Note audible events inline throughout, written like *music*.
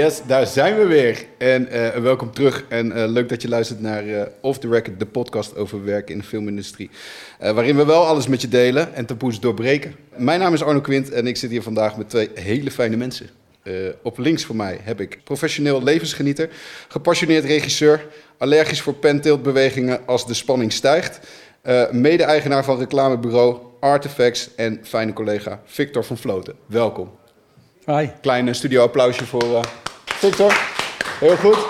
Yes, daar zijn we weer. En eh, welkom terug. En eh, leuk dat je luistert naar uh, Off the Record, de podcast over werken in de filmindustrie. waarin we wel alles met je delen en taboes doorbreken. Mijn naam is Arno Quint en ik zit hier vandaag met twee hele fijne mensen. op links van mij heb ik professioneel levensgenieter, gepassioneerd regisseur, allergisch voor pentiltbewegingen als de spanning stijgt, mede-eigenaar van reclamebureau Artifacts en fijne collega Victor van Vloten. Welkom. Hi. Klein studio applausje voor uh, Victor. Heel goed.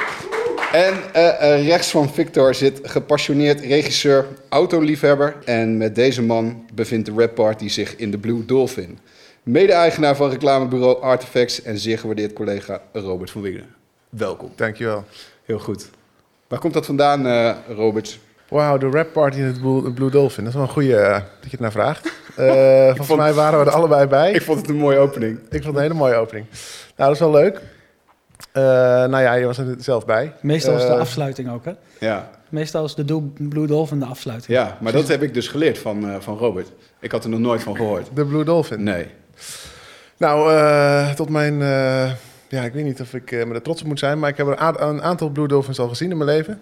En uh, rechts van Victor zit gepassioneerd regisseur, autoliefhebber. En met deze man bevindt de rap party zich in de Blue Dolphin. Mede-eigenaar van reclamebureau Artifacts en zeer gewaardeerd collega Robert van Wingen. Welkom. Dankjewel. Heel goed. Waar komt dat vandaan, uh, Robert? Wauw, de rap party in het Blue, Blue Dolphin. Dat is wel een goede uh, dat je het naar vraagt. Uh, *laughs* volgens vond, mij waren we er allebei bij. Ik vond het een mooie opening. Ik vond het een hele mooie opening. Nou, dat is wel leuk. Uh, nou ja, je was er zelf bij. Meestal is de afsluiting ook, hè? Ja. Meestal is de Blue Dolphin de afsluiting. Ja, maar dat heb ik dus geleerd van, van Robert. Ik had er nog nooit van gehoord. De Blue Dolphin? Nee. Nou, tot mijn... ja, ik weet niet of ik me er trots op moet zijn, maar ik heb een, een aantal Blue Dolphins al gezien in mijn leven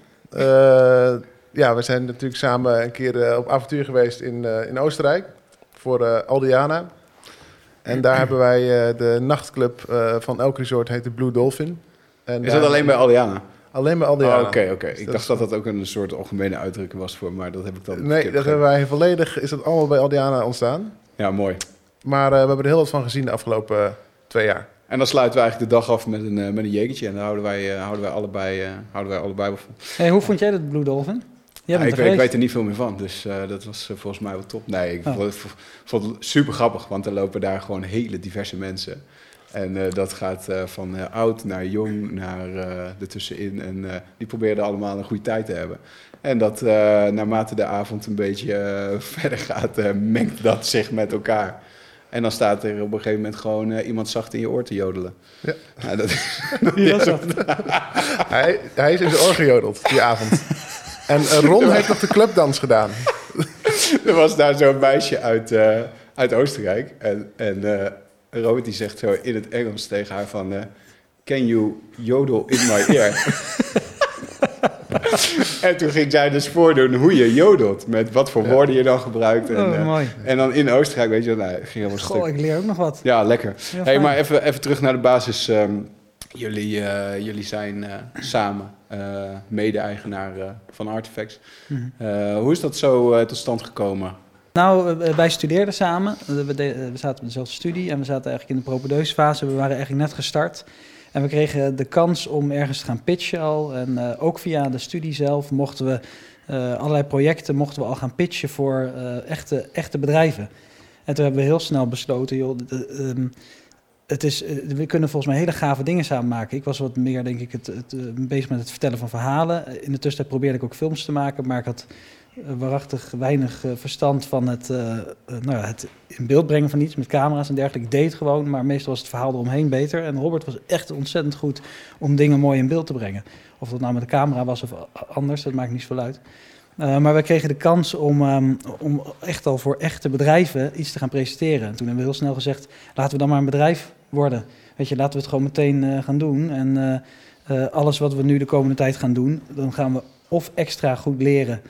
ja, we zijn natuurlijk samen een keer uh, op avontuur geweest in, uh, in Oostenrijk voor uh, Aldiana. En daar hebben wij de nachtclub van elk resort, heet de Blue Dolphin. En Is dat alleen bij Aldiana? Alleen bij Aldiana. Oh, oké, oké. Ik dacht dat dat ook een soort algemene uitdrukking was voor, maar dat heb ik dan. Nee, dat hebben wij volledig. Is dat allemaal bij Aldiana ontstaan? Ja, mooi. Maar we hebben er heel wat van gezien de afgelopen twee jaar. En dan sluiten we eigenlijk de dag af met een, met een jegertje. En dan houden wij, houden wij allebei, houden wij allebei van. Hey, hoe vond jij dat Blue Dolphin? Ja, ik, weet, ik, weet, er niet veel meer van, dus uh, dat was uh, volgens mij wel top. Nee, ik oh. vond, het, vond, het, super grappig, want er lopen daar gewoon hele diverse mensen. En uh, dat gaat van oud naar jong naar ertussenin. En die probeerden allemaal een goede tijd te hebben. En dat naarmate de avond een beetje *laughs* verder gaat, mengt dat zich met elkaar. En dan staat er op een gegeven moment gewoon iemand zacht in je oor te jodelen. Ja. Nou, dat, *laughs* dat *laughs* hij, hij is in zijn oor gejodeld die avond. En uh, Ron heeft nog de clubdans gedaan. *laughs* er was daar zo'n meisje uit, uh, uit Oostenrijk. En, en uh, Robert die zegt zo in het Engels tegen haar van... Can you yodel in my ear? *laughs* en toen ging zij dus voordoen hoe je jodelt. Met wat voor woorden je dan gebruikt. En, oh, mooi. en dan in Oostenrijk, weet je, nou, ging helemaal Goh, stuk. ik leer ook nog wat. Ja, lekker. hey, maar even, even terug naar de basis. Um, jullie, uh, jullie zijn uh, samen uh, mede-eigenaar van Artifacts. -hmm. hoe is dat zo tot stand gekomen? Nou, wij studeerden samen. We, we, zaten in dezelfde studie en we zaten eigenlijk in de propedeusfase. We waren eigenlijk net gestart. En we kregen de kans om ergens te gaan pitchen al. En ook via de studie zelf mochten we allerlei projecten mochten we al gaan pitchen voor echte, echte bedrijven. En toen hebben we heel snel besloten, joh, de, um, het is, eh, we kunnen volgens mij hele gave dingen samen maken. Ik was wat meer, denk ik, het, het, eh, bezig met het vertellen van verhalen. In de tussentijd probeerde ik ook films te maken, maar ik had uh, waarachtig weinig verstand van het, nou, het in beeld brengen van iets met camera's en dergelijke. Ik deed gewoon, maar meestal was het verhaal eromheen beter. En Robert was echt ontzettend goed om dingen mooi in beeld te brengen. Of dat nou met de camera was of anders, dat maakt niet zoveel uit. Uh, maar wij kregen de kans om, um, om echt al voor echte bedrijven iets te gaan presenteren. En toen hebben we heel snel gezegd, laten we dan maar een bedrijf worden. Weet je, laten we het gewoon meteen uh, gaan doen. En uh, alles wat we nu de komende tijd gaan doen, dan gaan we of extra goed leren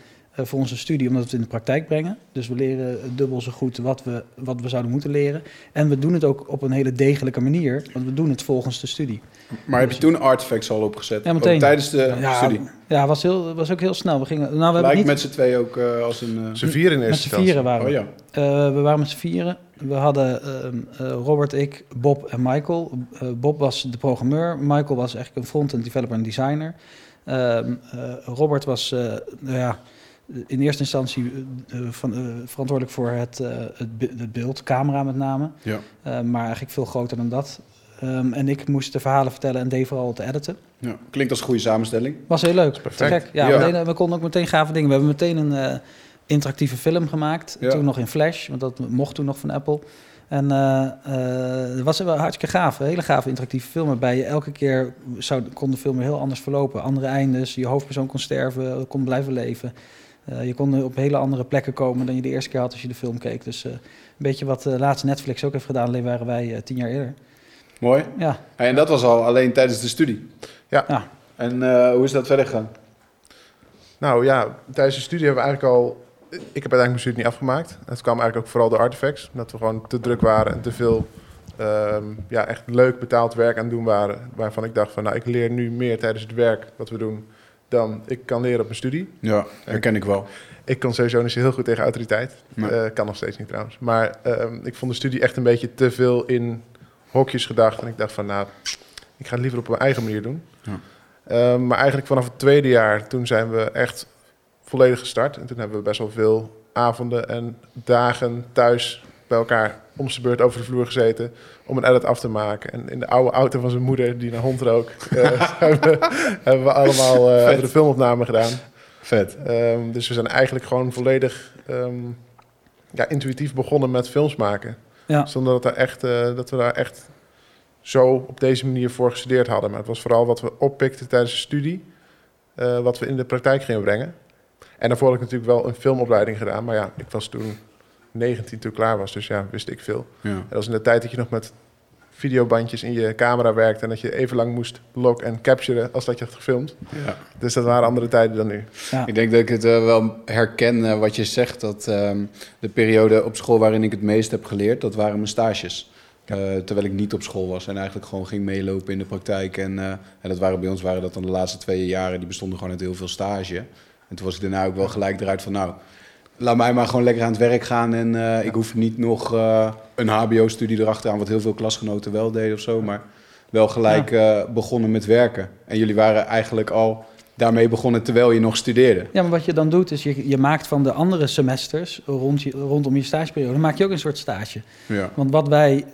voor onze studie, omdat we het in de praktijk brengen. Dus we leren dubbel zo goed wat we, wat we zouden moeten leren. En we doen het ook op een hele degelijke manier, want we doen het volgens de studie. Maar heb je toen Artifacts al opgezet? Ja, meteen. Ook tijdens de ja, studie? Ja, was, heel, was ook heel snel. We gingen, nou, we Lijkt niet... met z'n twee ook uh, als een... Uh... Z'n vieren in eerste Met z'n vieren waren we. Oh, ja. uh, we waren met z'n vieren. We hadden Robert, ik, Bob en Michael. Bob was de programmeur. Michael was eigenlijk een front-end developer en designer. Ehm, Robert was, nou ja in eerste instantie uh, van, uh, verantwoordelijk voor het, uh, het, het, beeld, camera met name. Ja. maar eigenlijk veel groter dan dat. Um, en ik moest de verhalen vertellen en deed vooral te editen. Ja. Klinkt als een goede samenstelling. Was heel leuk. Perfect. Ja, ja. Meteen, we konden ook meteen gave dingen. We hebben meteen een interactieve film gemaakt. Ja. Toen nog in Flash, want dat mocht toen nog van Apple. En het was wel hartstikke gaaf. Een hele gave interactieve film. Waarbij je elke keer zou, kon de film weer heel anders verlopen. Andere eindes. Je hoofdpersoon kon sterven, kon blijven leven. Uh, je kon op hele andere plekken komen dan je de eerste keer had als je de film keek. Dus uh, een beetje wat uh, laatst Netflix ook heeft gedaan, alleen waren wij tien jaar eerder. Mooi. Ja, en dat was al alleen tijdens de studie. Ja. Ja. En eh, hoe is dat verder gegaan? Nou ja, tijdens de studie hebben we eigenlijk al... Ik heb uiteindelijk mijn studie niet afgemaakt. Het kwam eigenlijk ook vooral door artifacts. Dat we gewoon te druk waren en te veel ehm, ja, echt leuk betaald werk aan het doen waren. Waarvan ik dacht van, nou, ik leer nu meer tijdens het werk wat we doen... dan ik kan leren op mijn studie. Ja, herken ik wel. Ik kan sowieso niet zo heel goed tegen autoriteit. Nee. Eh, kan nog steeds niet trouwens. Maar ehm, ik vond de studie echt een beetje te veel in hokjes gedacht. En ik dacht van, nou, ik ga het liever op mijn eigen manier doen. Ja. Ehm, maar eigenlijk vanaf het tweede jaar, toen zijn we echt volledig gestart. En toen hebben we best wel veel avonden en dagen thuis bij elkaar om zijn beurt over de vloer gezeten om een edit af te maken. En in de oude auto van zijn moeder, die naar hond rook, eh, *laughs* *laughs* hebben, we, hebben we allemaal eh, hebben we de filmopname gedaan. Vet. Ehm, dus we zijn eigenlijk gewoon volledig ehm, ja, intuïtief begonnen met films maken. ja. Zonder dat, er echt, eh, dat we daar echt zo op deze manier voor gestudeerd hadden. Maar het was vooral wat we oppikten tijdens de studie, eh, wat we in de praktijk gingen brengen. En daarvoor had ik natuurlijk wel een filmopleiding gedaan. Maar ja, ik was toen 19 toen ik klaar was, dus ja, wist ik veel. Ja. En dat was in de tijd dat je nog met videobandjes in je camera werkte... en dat je even lang moest log en capturen als dat je had gefilmd. ja. Dus dat waren andere tijden dan nu. ja. Ik denk dat ik het eh, wel herken eh, wat je zegt. Dat ehm, de periode op school waarin ik het meest heb geleerd, dat waren mijn stages. Eh, terwijl ik niet op school was en eigenlijk gewoon ging meelopen in de praktijk. En, eh, en dat waren bij ons waren dat dan de laatste twee jaar, die bestonden gewoon uit heel veel stage. En toen was ik daarna ook wel gelijk eruit van nou, laat mij maar gewoon lekker aan het werk gaan. En eh, ik hoef niet nog eh, een hbo-studie erachteraan, wat heel veel klasgenoten wel deden of zo. Maar wel gelijk eh, begonnen met werken. En jullie waren eigenlijk al daarmee begonnen terwijl je nog studeerde. Ja, maar wat je dan doet, is je, je maakt van de andere semesters rond je, rondom je stageperiode, maak je ook een soort stage. Ja. Want wat wij,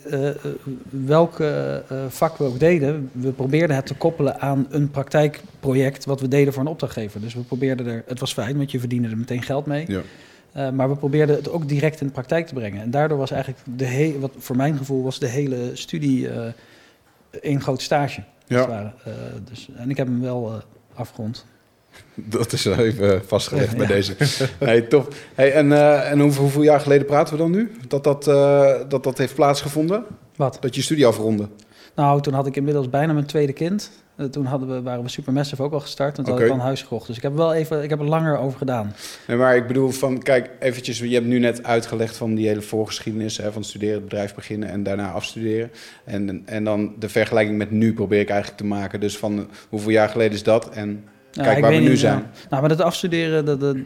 welke vak we ook deden, we probeerden het te koppelen aan een praktijkproject wat we deden voor een opdrachtgever. Dus we probeerden er, het was fijn, want je verdiende er meteen geld mee. Ja. Eh, maar we probeerden het ook direct in de praktijk te brengen. En daardoor was eigenlijk de hele, wat voor mijn gevoel was de hele studie eh één groot stage. Ja. Eh, dus, en ik heb hem wel eh, afgerond. Dat is even vastgelegd Ja. bij deze. Nee, top. Hey, en eh, en hoeveel, hoeveel jaar geleden praten we dan nu? Dat dat, eh, dat dat heeft plaatsgevonden? Wat? Dat je studie afronde? Nou, toen had ik inmiddels bijna mijn tweede kind. Eh, toen hadden we, waren we Supermassive ook al gestart. En toen had ik huis gekocht. Dus ik heb wel even, ik heb er langer over gedaan. Nee, maar ik bedoel van, kijk, eventjes, je hebt nu net uitgelegd van die hele voorgeschiedenis, hè, van studeren, het bedrijf beginnen en daarna afstuderen. En, en dan de vergelijking met nu probeer ik eigenlijk te maken. Dus van, hoeveel jaar geleden is dat? En Kijk waar we nu niet, zijn. ja. Nou, maar dat afstuderen, dat, dat,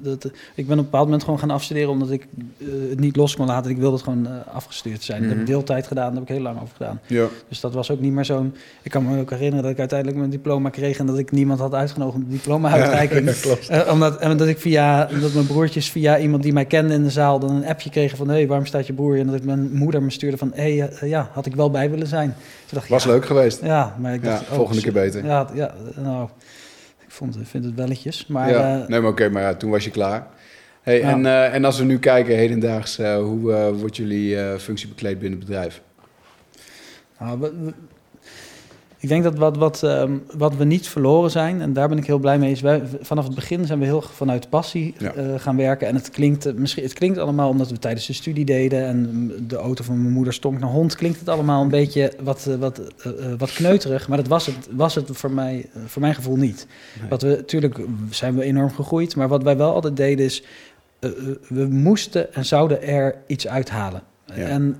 dat, dat- ik ben op een bepaald moment gewoon gaan afstuderen omdat ik eh, het niet los kon laten. Ik wilde het gewoon eh, afgestudeerd zijn. Dat heb ik Mhm. deeltijd gedaan, daar heb ik heel lang over gedaan. ja, Dus dat was ook niet meer zo'n... Ik kan me ook herinneren dat ik uiteindelijk mijn diploma kreeg en dat ik niemand had uitgenodigd om het diploma uit te reiken. *laughs* klopt. Eh, omdat, en dat ik via, dat mijn broertjes via iemand die mij kende in de zaal dan een appje kregen van, hé, hey, waarom staat je broer? En dat ik mijn moeder me stuurde van, hé, hey, ja, had ik wel bij willen zijn. Toen dacht ik, was ja, leuk geweest. Ja, maar ik Ja, dacht, oh, volgende keer beter. Ja, ja, nou, vond, ik vind het welletjes, maar ja. eh, nee, maar oké, maar ja, toen was je klaar. Hey, en, eh, en als we nu kijken, hedendaags, eh, hoe wordt jullie functie bekleed binnen het bedrijf? nou, we- ik denk dat wat, wat, ehm, wat we niet verloren zijn, en daar ben ik heel blij mee, is wij, vanaf het begin zijn we heel vanuit passie Ja. eh, gaan werken. En het klinkt, eh, misschien, het klinkt allemaal omdat we tijdens de studie deden en de auto van mijn moeder stonk naar hond, klinkt het allemaal een beetje wat, eh, wat, wat kneuterig, maar dat was het, was het voor, mij, voor mijn gevoel niet. Nee. Wat we, natuurlijk zijn we enorm gegroeid, maar wat wij wel altijd deden is, we moesten en zouden er iets uithalen. Ja. En,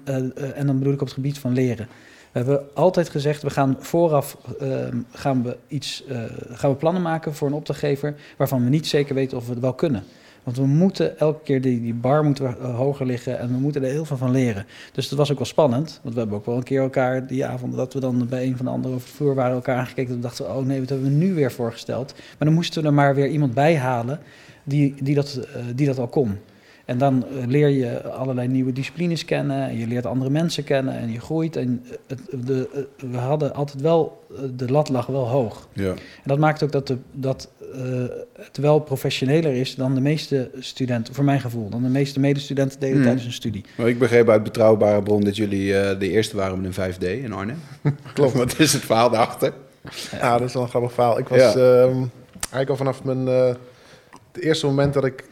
en dan bedoel ik op het gebied van leren. We hebben altijd gezegd, we gaan vooraf eh, gaan we iets, eh, gaan we plannen maken voor een opdrachtgever waarvan we niet zeker weten of we het wel kunnen. Want we moeten elke keer die, die bar moeten we, eh, hoger liggen en we moeten er heel veel van leren. Dus dat was ook wel spannend. Want we hebben ook wel een keer elkaar die avond dat we dan bij een van de anderen vloer waren elkaar aangekeken. We dachten, oh nee, wat hebben we nu weer voorgesteld? Maar dan moesten we er maar weer iemand bij halen die, die, dat, eh, die dat al kon. En dan eh, leer je allerlei nieuwe disciplines kennen. En je leert andere mensen kennen en je groeit. En eh, het, de, eh, we hadden altijd wel, de lat lag wel hoog. Ja. En dat maakt ook dat, de, dat eh, het wel professioneler is dan de meeste studenten, voor mijn gevoel, dan de meeste medestudenten deden Hmm. tijdens hun studie. Maar ik begreep uit betrouwbare bron dat jullie eh, de eerste waren met een 5D in Arnhem. *laughs* Klopt. Wat is het verhaal daarachter? Ja, dat is wel een grappig verhaal. Ik was Ja. ehm, eigenlijk al vanaf mijn... eh, het eerste moment dat ik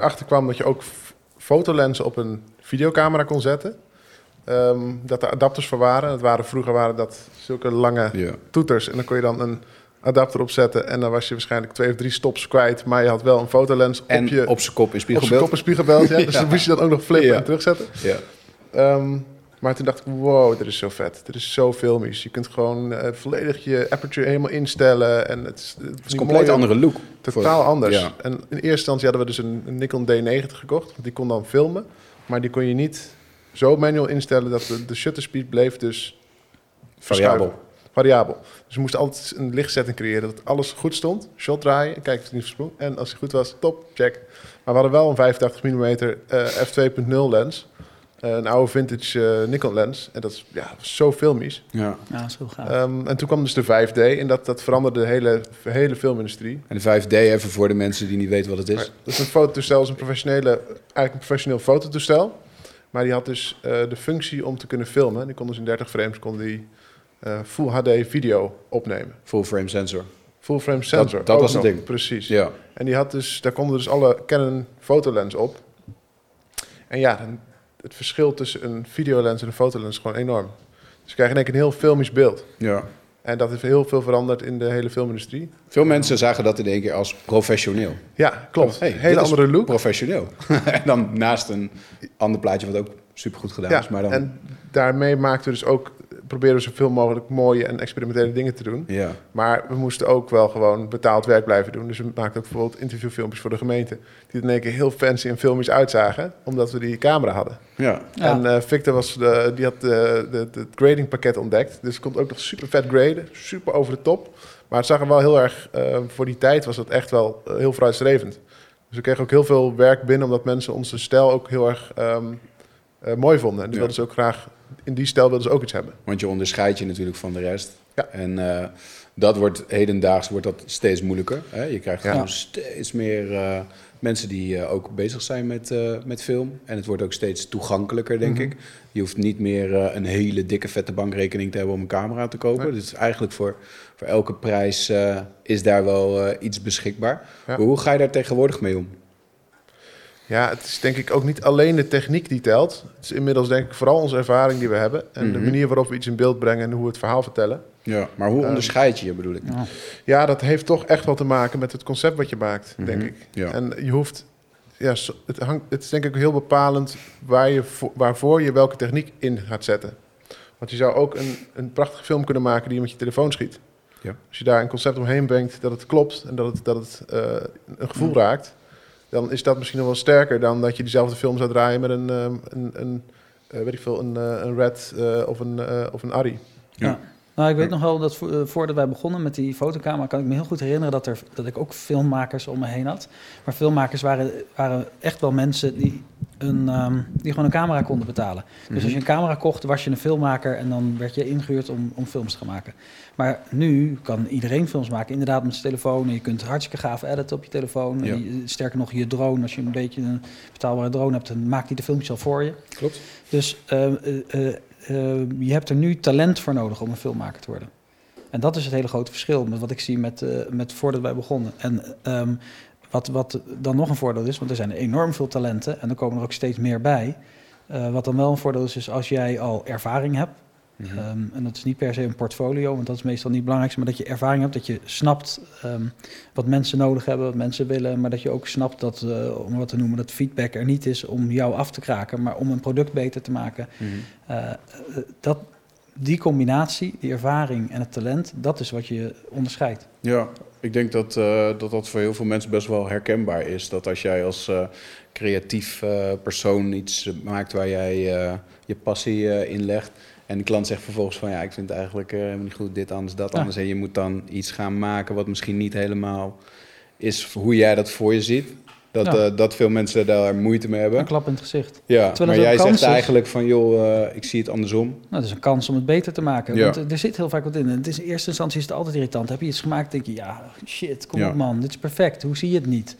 erachter kwam dat je ook f- fotolenzen op een videocamera kon zetten. ehm, dat er adapters voor waren. Het waren vroeger waren dat zulke lange toeters. En dan kon je dan een adapter opzetten. En dan was je waarschijnlijk twee of drie stops kwijt. Maar je had wel een fotolens En op je op zijn kop in op zijn spiegelbeeld. kop een spiegelbeeld. Ja. *laughs* Dus dan moest je dan ook nog flippen Ja. en terugzetten. Ja. Ehm, maar toen dacht ik, wow, dit is zo vet. Dit is zo filmisch. Je kunt gewoon eh, volledig je aperture helemaal instellen. En het is, Het is een compleet andere look. Totaal anders. Ja. En in eerste instantie hadden we dus een, een Nikon D90 gekocht. Want die kon dan filmen. Maar die kon je niet zo manual instellen dat de, de shutter speed bleef dus Variabel. Variabel. Dus we moesten altijd een lichtzetting creëren dat alles goed stond. Shot draaien, kijken of het niet versprong. En als hij goed was, top, check. Maar we hadden wel een 85 mm eh, f2.0 lens. Eh, een oude vintage eh, Nikon lens. En dat is ja, zo filmisch. Ja. Ja, heel gaaf. Ehm, en toen kwam dus de 5D. En dat, dat veranderde de hele, hele filmindustrie. En de 5D, even voor de mensen die niet weten wat het Maar is. Dat is een fototoestel, is een professionele, eigenlijk een professioneel fototoestel. Maar die had dus eh, de functie om te kunnen filmen. Die kon dus in 30 frames kon die, eh, Full HD video opnemen. Full frame sensor. Full frame sensor. Dat- was het ding. Precies. Ja. En die had dus, daar konden dus alle Canon fotolens op. En ja, dan- het verschil tussen een videolens en een fotolens is gewoon enorm. Dus je krijgt in één keer een heel filmisch beeld. ja. En dat heeft heel veel veranderd in de hele filmindustrie. Veel mensen zagen dat in één keer als professioneel. Ja, klopt. Hey, hele andere look. Professioneel. *laughs* en dan naast een ander plaatje wat ook supergoed gedaan is. Maar dan, En daarmee maakten we dus ook, proberen we zoveel mogelijk mooie en experimentele dingen te doen. ja. Maar we moesten ook wel gewoon betaald werk blijven doen. Dus we maakten ook bijvoorbeeld interviewfilmpjes voor de gemeente. Die er in één keer heel fancy en filmisch uitzagen, omdat we die camera hadden. Ja. Ja. En eh, Victor was de, die had de, de, de- het gradingpakket ontdekt. Dus het komt ook nog super vet graden, super over de top. Maar het zag er wel heel erg, eh, voor die tijd was dat echt wel eh, heel vooruitstrevend. Dus we kregen ook heel veel werk binnen, omdat mensen onze stijl ook heel erg ehm, eh, mooi vonden. En die Ja. wilden ze ook graag, in die stijl wilden ze ook iets hebben. Want je onderscheidt je natuurlijk van de rest. Ja. En eh, dat wordt hedendaags wordt dat steeds moeilijker. Hè? Je krijgt Ja. gewoon steeds meer eh, mensen die eh, ook bezig zijn met, met film. En het wordt ook steeds toegankelijker, denk Mhm. ik. Je hoeft niet meer een hele dikke vette bankrekening te hebben om een camera te kopen. Nee. Dus eigenlijk voor, voor elke prijs is daar wel iets beschikbaar. Ja. Maar hoe ga je daar tegenwoordig mee om? Ja, het is denk ik ook niet alleen de techniek die telt. Het is inmiddels denk ik vooral onze ervaring die we hebben. En de Mhm. manier waarop we iets in beeld brengen en hoe we het verhaal vertellen. Ja, maar hoe Ehm, onderscheid je je, bedoel ik? Ja. Ja, dat heeft toch echt wel te maken met het concept wat je maakt, denk Mhm. ik. Ja. En je hoeft, ja, het, hangt, het is denk ik heel bepalend waar je voor, waarvoor je welke techniek in gaat zetten. Want je zou ook een, een prachtige film kunnen maken die je met je telefoon schiet. Ja. Als je daar een concept omheen brengt dat het klopt en dat het, dat het eh, een gevoel Mm. raakt, dan is dat misschien nog wel sterker dan dat je diezelfde film zou draaien met een, ehm, een, een eh, weet ik veel, een, eh, een Red eh, of een, eh, of een Arri. Ja. Nou, ik weet nog wel dat vo- eh, voordat wij begonnen met die fotocamera, kan ik me heel goed herinneren dat, er, dat ik ook filmmakers om me heen had. Maar filmmakers waren, waren echt wel mensen die, een, ehm, die gewoon een camera konden betalen. Dus Mhm. als je een camera kocht, was je een filmmaker en dan werd je ingehuurd om, om films te gaan maken. Maar nu kan iedereen films maken, inderdaad met zijn telefoon. En je kunt hartstikke gaaf editen op je telefoon. Ja. En je- sterker nog, je drone, als je een beetje een betaalbare drone hebt, dan maakt hij de filmpjes al voor je. Klopt. Dus eh, eh, eh, je hebt er nu talent voor nodig om een filmmaker te worden. En dat is het hele grote verschil met wat ik zie met, met voordat wij begonnen. En ehm, wat, wat dan nog een voordeel is, want er zijn enorm veel talenten en er komen er ook steeds meer bij. Wat dan wel een voordeel is, is als jij al ervaring hebt. Mhm. Ehm, en dat is niet per se een portfolio, want dat is meestal niet het belangrijkste. Maar dat je ervaring hebt, dat je snapt ehm, wat mensen nodig hebben, wat mensen willen. Maar dat je ook snapt dat, eh, om wat te noemen, dat feedback er niet is om jou af te kraken, maar om een product beter te maken. Mhm. Eh, eh, dat, die combinatie, die ervaring en het talent, dat is wat je onderscheidt. Ja, ik denk dat, dat dat voor heel veel mensen best wel herkenbaar is. Dat als jij als creatief persoon iets maakt waar jij je passie in legt. En de klant zegt vervolgens van ja, ik vind het eigenlijk helemaal niet goed, dit anders, dat Ja. anders. En je moet dan iets gaan maken wat misschien niet helemaal is hoe jij dat voor je ziet. Dat, Ja. eh, dat veel mensen daar moeite mee hebben. Een klap in het gezicht. Ja, Terwijl maar jij zegt is. eigenlijk van joh, eh, ik zie het andersom. Nou, dat is een kans om het beter te maken. Ja. Want er zit heel vaak wat in. Het is, in eerste instantie is het altijd irritant. Heb je iets gemaakt, denk je, ja, shit, kom op man, dit is perfect. Hoe zie je het niet?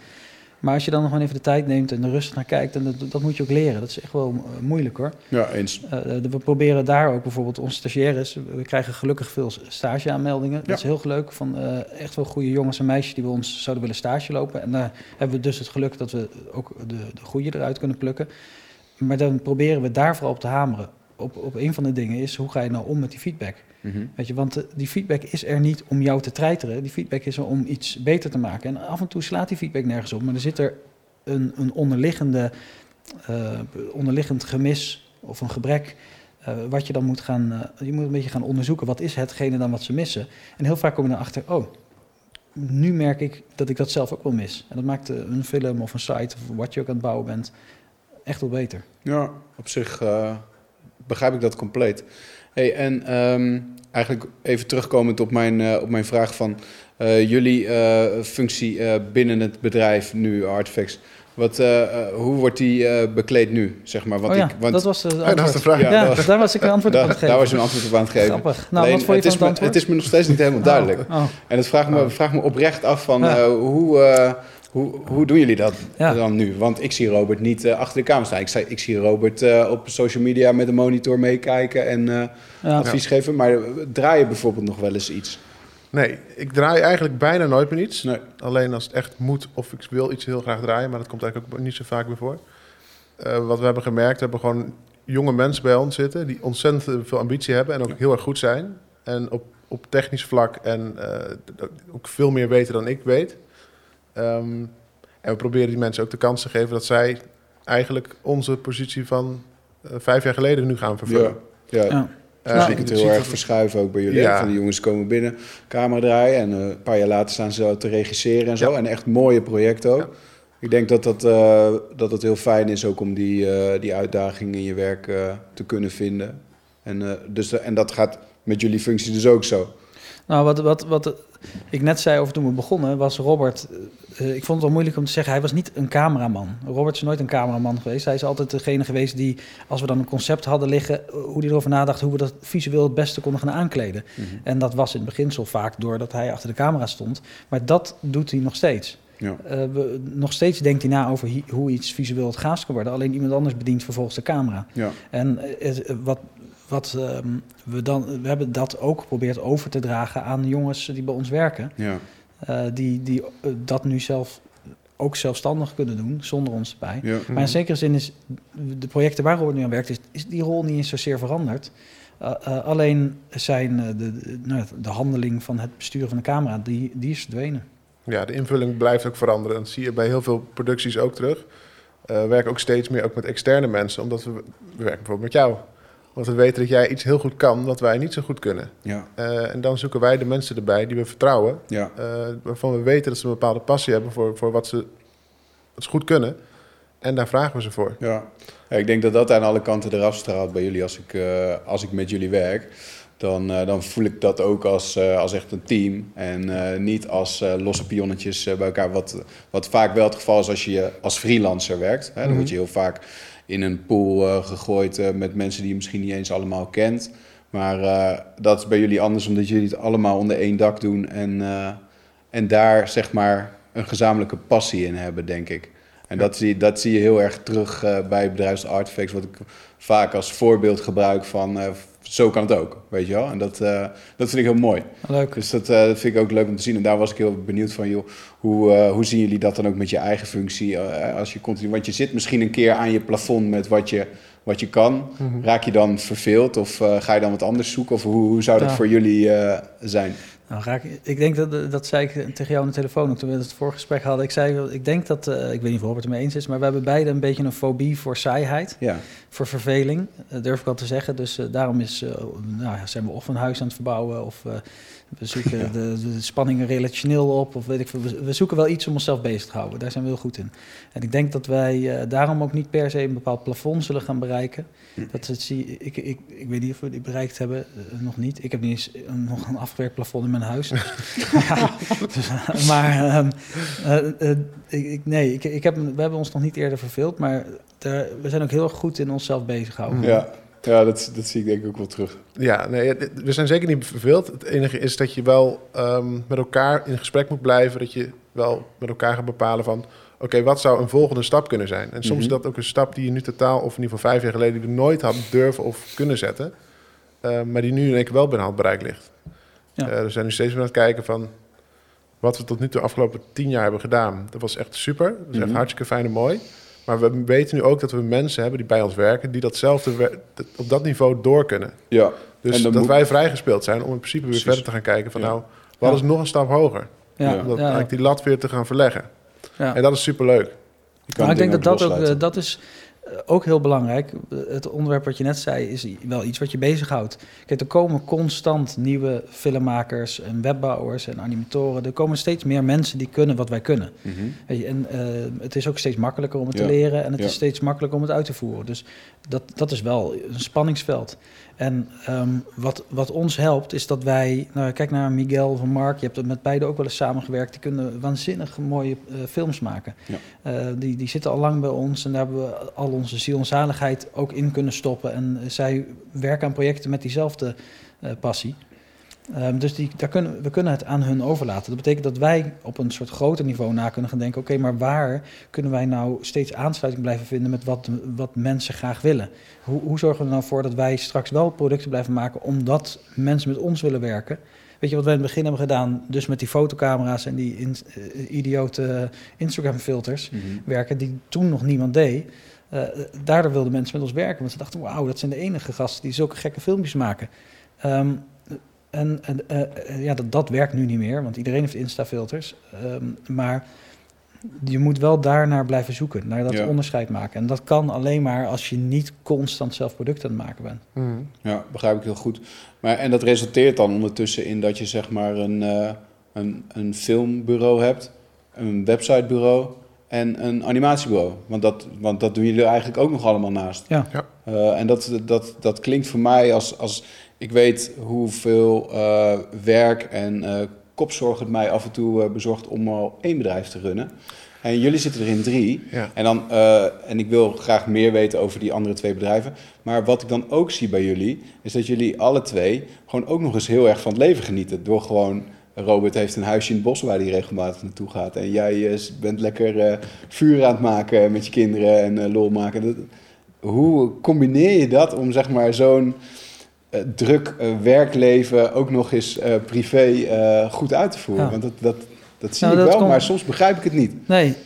Maar als je dan nog gewoon even de tijd neemt en er rustig naar kijkt, en dat, dat moet je ook leren. Dat is echt wel eh, moeilijk hoor. Ja, eens. Eh, we proberen daar ook bijvoorbeeld onze stagiaires. We krijgen gelukkig veel stageaanmeldingen. Ja. Dat is heel leuk. Van eh, echt wel goede jongens en meisjes die bij ons zouden willen stage lopen. En daar hebben we dus het geluk dat we ook de, de goede eruit kunnen plukken. Maar dan proberen we daar vooral op te hameren. op, op een van de dingen is, hoe ga je nou om met die feedback? Mhm. Weet je, want eh, die feedback is er niet om jou te treiteren. Die feedback is er om iets beter te maken. En af en toe slaat die feedback nergens op, maar er zit er een, een onderliggende, eh, onderliggend gemis of een gebrek. eh, wat je dan moet gaan, je moet een beetje gaan onderzoeken. Wat is hetgene dan wat ze missen? En heel vaak kom je dan achter, oh, nu merk ik dat ik dat zelf ook wel mis. En dat maakt een film of een site of wat je ook aan het bouwen bent echt wel beter. Ja, op zich begrijp ik dat compleet. Hey, en ehm, eigenlijk even terugkomend op mijn, eh, op mijn vraag van eh, jullie eh, functie eh, binnen het bedrijf nu, Artifacts. Wat, hoe wordt die eh, bekleed nu, zeg maar? Want oh ja, ik, want, dat was de dat was de vraag. Ja, Ja, daar was ik een antwoord op aan daar, het geven. daar was je een antwoord op aan het geven. Grappig. Nou, Alleen, wat vond je het, van is het me, antwoord? het is me nog steeds niet helemaal duidelijk. Oh, En het vraagt me, vraagt me oprecht af van Ja. eh, hoe, eh, hoe, hoe doen jullie dat Ja. dan nu? Want ik zie Robert niet eh, achter de kamer staan. Ik, zei, ik zie Robert eh, op social media met een monitor meekijken en eh, ja. advies geven. Maar draai je bijvoorbeeld nog wel eens iets? Nee, ik draai eigenlijk bijna nooit meer iets. Nee. Alleen als het echt moet of ik wil iets heel graag draaien, maar dat komt eigenlijk ook niet zo vaak meer voor. Eh, wat we hebben gemerkt, we hebben gewoon jonge mensen bij ons zitten die ontzettend veel ambitie hebben en ook heel erg goed zijn. En op, op technisch vlak en eh, ook veel meer weten dan ik weet. Ehm, en we proberen die mensen ook de kans te geven dat zij eigenlijk onze positie van eh, vijf jaar geleden nu gaan vervullen. Ja, ja. Ja. Eh, Dus ik het heel erg verschuiven ook bij jullie. Ja. Van de jongens komen binnen, camera draaien en eh, een paar jaar later staan ze te regisseren en zo. Ja. En echt mooie projecten ook. Ja. Ik denk dat dat, eh, dat het heel fijn is ook om die, eh, die uitdaging in je werk te kunnen vinden. En, eh, dus, en dat gaat met jullie functie dus ook zo. Nou, wat, wat, wat ik net zei over toen we begonnen, was Robert... eh, ik vond het wel moeilijk om te zeggen, hij was niet een cameraman. Robert is nooit een cameraman geweest. Hij is altijd degene geweest die, als we dan een concept hadden liggen... eh, hoe hij erover nadacht, hoe we dat visueel het beste konden gaan aankleden. En dat was in het beginsel vaak doordat hij achter de camera stond. Maar dat doet hij nog steeds. Ja. Eh, we, nog steeds denkt hij na over hoe iets visueel het gaafst kan worden. Alleen iemand anders bedient vervolgens de camera. Ja. En eh, eh, wat, wat ehm, we dan, we hebben dat ook geprobeerd over te dragen aan jongens die bij ons werken. Ja. eh, die die eh, dat nu zelf ook zelfstandig kunnen doen, zonder ons erbij. Ja. Maar in zekere zin is de projecten waar Robert nu aan werkt, is, is die rol niet eens zozeer veranderd. Eh, eh, alleen zijn eh, de, de, nou, de handeling van het besturen van de camera, die, die is verdwenen. Ja, de invulling blijft ook veranderen. Dat zie je bij heel veel producties ook terug. Eh, we werken ook steeds meer ook met externe mensen, omdat we, we werken bijvoorbeeld met jou. Want we weten dat jij iets heel goed kan, wat wij niet zo goed kunnen. Ja. Eh, en dan zoeken wij de mensen erbij die we vertrouwen, Ja. eh, waarvan we weten dat ze een bepaalde passie hebben voor, voor wat, ze, wat ze goed kunnen. En daar vragen we ze voor. Ja. Ja, ik denk dat dat aan alle kanten eraf straalt bij jullie als ik, eh, als ik met jullie werk. Dan, dan voel ik dat ook als, als echt een team en niet als losse pionnetjes bij elkaar. Wat, wat vaak wel het geval is als je als freelancer werkt. Hè? Dan Mhm. word je heel vaak in een pool eh, gegooid eh, met mensen die je misschien niet eens allemaal kent. Maar eh, dat is bij jullie anders omdat jullie het allemaal onder één dak doen en, en daar zeg maar een gezamenlijke passie in hebben, denk ik. En dat, zie, dat zie je heel erg terug eh, bij bedrijfs Artifacts, wat ik vaak als voorbeeld gebruik van zo kan het ook, weet je wel. En dat, eh, dat vind ik heel mooi. Leuk. Dus dat, eh, dat vind ik ook leuk om te zien. En daar was ik heel benieuwd van, joh, hoe, eh, hoe zien jullie dat dan ook met je eigen functie? als je continu, want je zit misschien een keer aan je plafond met wat je, wat je kan. Raak je dan verveeld of ga je dan wat anders zoeken? Of hoe, hoe zou dat Ja. voor jullie zijn? Nou, raak, ik denk dat, dat zei ik tegen jou aan de telefoon ook toen we het voorgesprek hadden. Ik zei, ik denk dat, eh, ik weet niet of Robert het mee eens is, maar we hebben beide een beetje een fobie voor saaiheid, Ja, voor verveling, eh, durf ik al te zeggen. Dus eh, daarom is, eh, nou ja, zijn we of een huis aan het verbouwen of eh, we zoeken de, de spanningen relationeel op of weet ik veel. We, we zoeken wel iets om onszelf bezig te houden. Daar zijn we heel goed in. En ik denk dat wij eh, daarom ook niet per se een bepaald plafond zullen gaan bereiken. Dat het zie, ik, ik, ik weet niet of we die bereikt hebben, eh, nog niet. Ik heb niet eens een, nog een afgewerkt plafond in mijn huis. *laughs* ja, dus, maar eh, eh, ik, nee, ik, ik heb, we hebben ons nog niet eerder verveeld, maar we zijn ook heel erg goed in onszelf bezighouden. ja. Ja dat, dat zie ik denk ik ook wel terug. Ja, nee, we zijn zeker niet verveeld. Het enige is dat je wel ehm, met elkaar in gesprek moet blijven. Dat je wel met elkaar gaat bepalen van... oké, wat zou een volgende stap kunnen zijn? En soms Mhm. is dat ook een stap die je nu totaal... of in ieder geval vijf jaar geleden... die we nooit hadden durven of kunnen zetten. Eh, maar die nu in één keer wel binnen handbereik ligt. Ja. Eh, we zijn nu steeds meer aan het kijken van... wat we tot nu toe de afgelopen tien jaar hebben gedaan. Dat was echt super. Dat is echt Mhm. hartstikke fijn en mooi. Maar we weten nu ook dat we mensen hebben die bij ons werken... die datzelfde dat- op dat niveau door kunnen. Ja. Dus dat moet- wij vrijgespeeld zijn om in principe weer Precies. verder te gaan kijken... van Ja. nou, wat is nog een stap hoger? Ja, Ja. Om dat eigenlijk die lat weer te gaan verleggen. Ja. En dat is superleuk. Maar ik denk dat dat ook, eh, dat is ook heel belangrijk. Eh, Het onderwerp wat je net zei is wel iets wat je bezighoudt. Kijk, er komen constant nieuwe filmmakers en webbouwers en animatoren. Er komen steeds meer mensen die kunnen wat wij kunnen. Mhm. En eh, het is ook steeds makkelijker om het Ja, te leren en het ja. is steeds makkelijker om het uit te voeren. Dus dat, dat is wel een spanningsveld. En ehm, wat, wat ons helpt is dat wij, nou kijk naar Miguel van Mark, je hebt met beide ook wel eens samengewerkt, die kunnen waanzinnig mooie eh, films maken. Ja. Eh, die, die zitten al lang bij ons en daar hebben we al onze ziel en zaligheid ook in kunnen stoppen. En zij werken aan projecten met diezelfde eh, passie. Ehm, dus die, daar kunnen, we kunnen het aan hun overlaten. Dat betekent dat wij op een soort groter niveau na kunnen gaan denken... oké, maar waar kunnen wij nou steeds aansluiting blijven vinden... met wat, wat mensen graag willen? Hoe, hoe zorgen we er nou voor dat wij straks wel producten blijven maken... omdat mensen met ons willen werken? Weet je wat wij in het begin hebben gedaan? Dus met die fotocamera's en die in, eh, idiote Instagram-filters Mhm. werken... die toen nog niemand deed... Eh, daardoor wilden mensen met ons werken. Want ze dachten, wauw, dat zijn de enige gasten die zulke gekke filmpjes maken. Ehm, en en eh, eh, ja, dat, dat werkt nu niet meer, want iedereen heeft Insta-filters. Ehm, maar je moet wel daarnaar blijven zoeken, naar dat Ja. onderscheid maken. En dat kan alleen maar als je niet constant zelf producten aan het maken bent. Mhm. Ja, begrijp ik heel goed. Maar, en dat resulteert dan ondertussen in dat je zeg maar een, eh, een, een filmbureau hebt, een websitebureau en een animatiebureau. Want dat, want dat doen jullie er eigenlijk ook nog allemaal naast. Ja. Ja. Eh, en dat, dat, dat klinkt voor mij als, als ik weet hoeveel eh, werk en eh, kopzorg het mij af en toe eh, bezorgt om al één bedrijf te runnen. En jullie zitten er in drie. Ja. En, dan, en ik wil graag meer weten over die andere twee bedrijven. Maar wat ik dan ook zie bij jullie, is dat jullie alle twee gewoon ook nog eens heel erg van het leven genieten. Door gewoon, Robert heeft een huisje in het bos waar hij regelmatig naartoe gaat. En jij bent lekker vuur aan het maken met je kinderen en lol maken. Dat, hoe combineer je dat om zeg maar zo'n eh, druk eh, werkleven ook nog eens eh, privé eh, goed uit te voeren? Ja. Want dat, dat, dat zie Nou, ik dat wel, komt- maar soms begrijp ik het niet. Nee,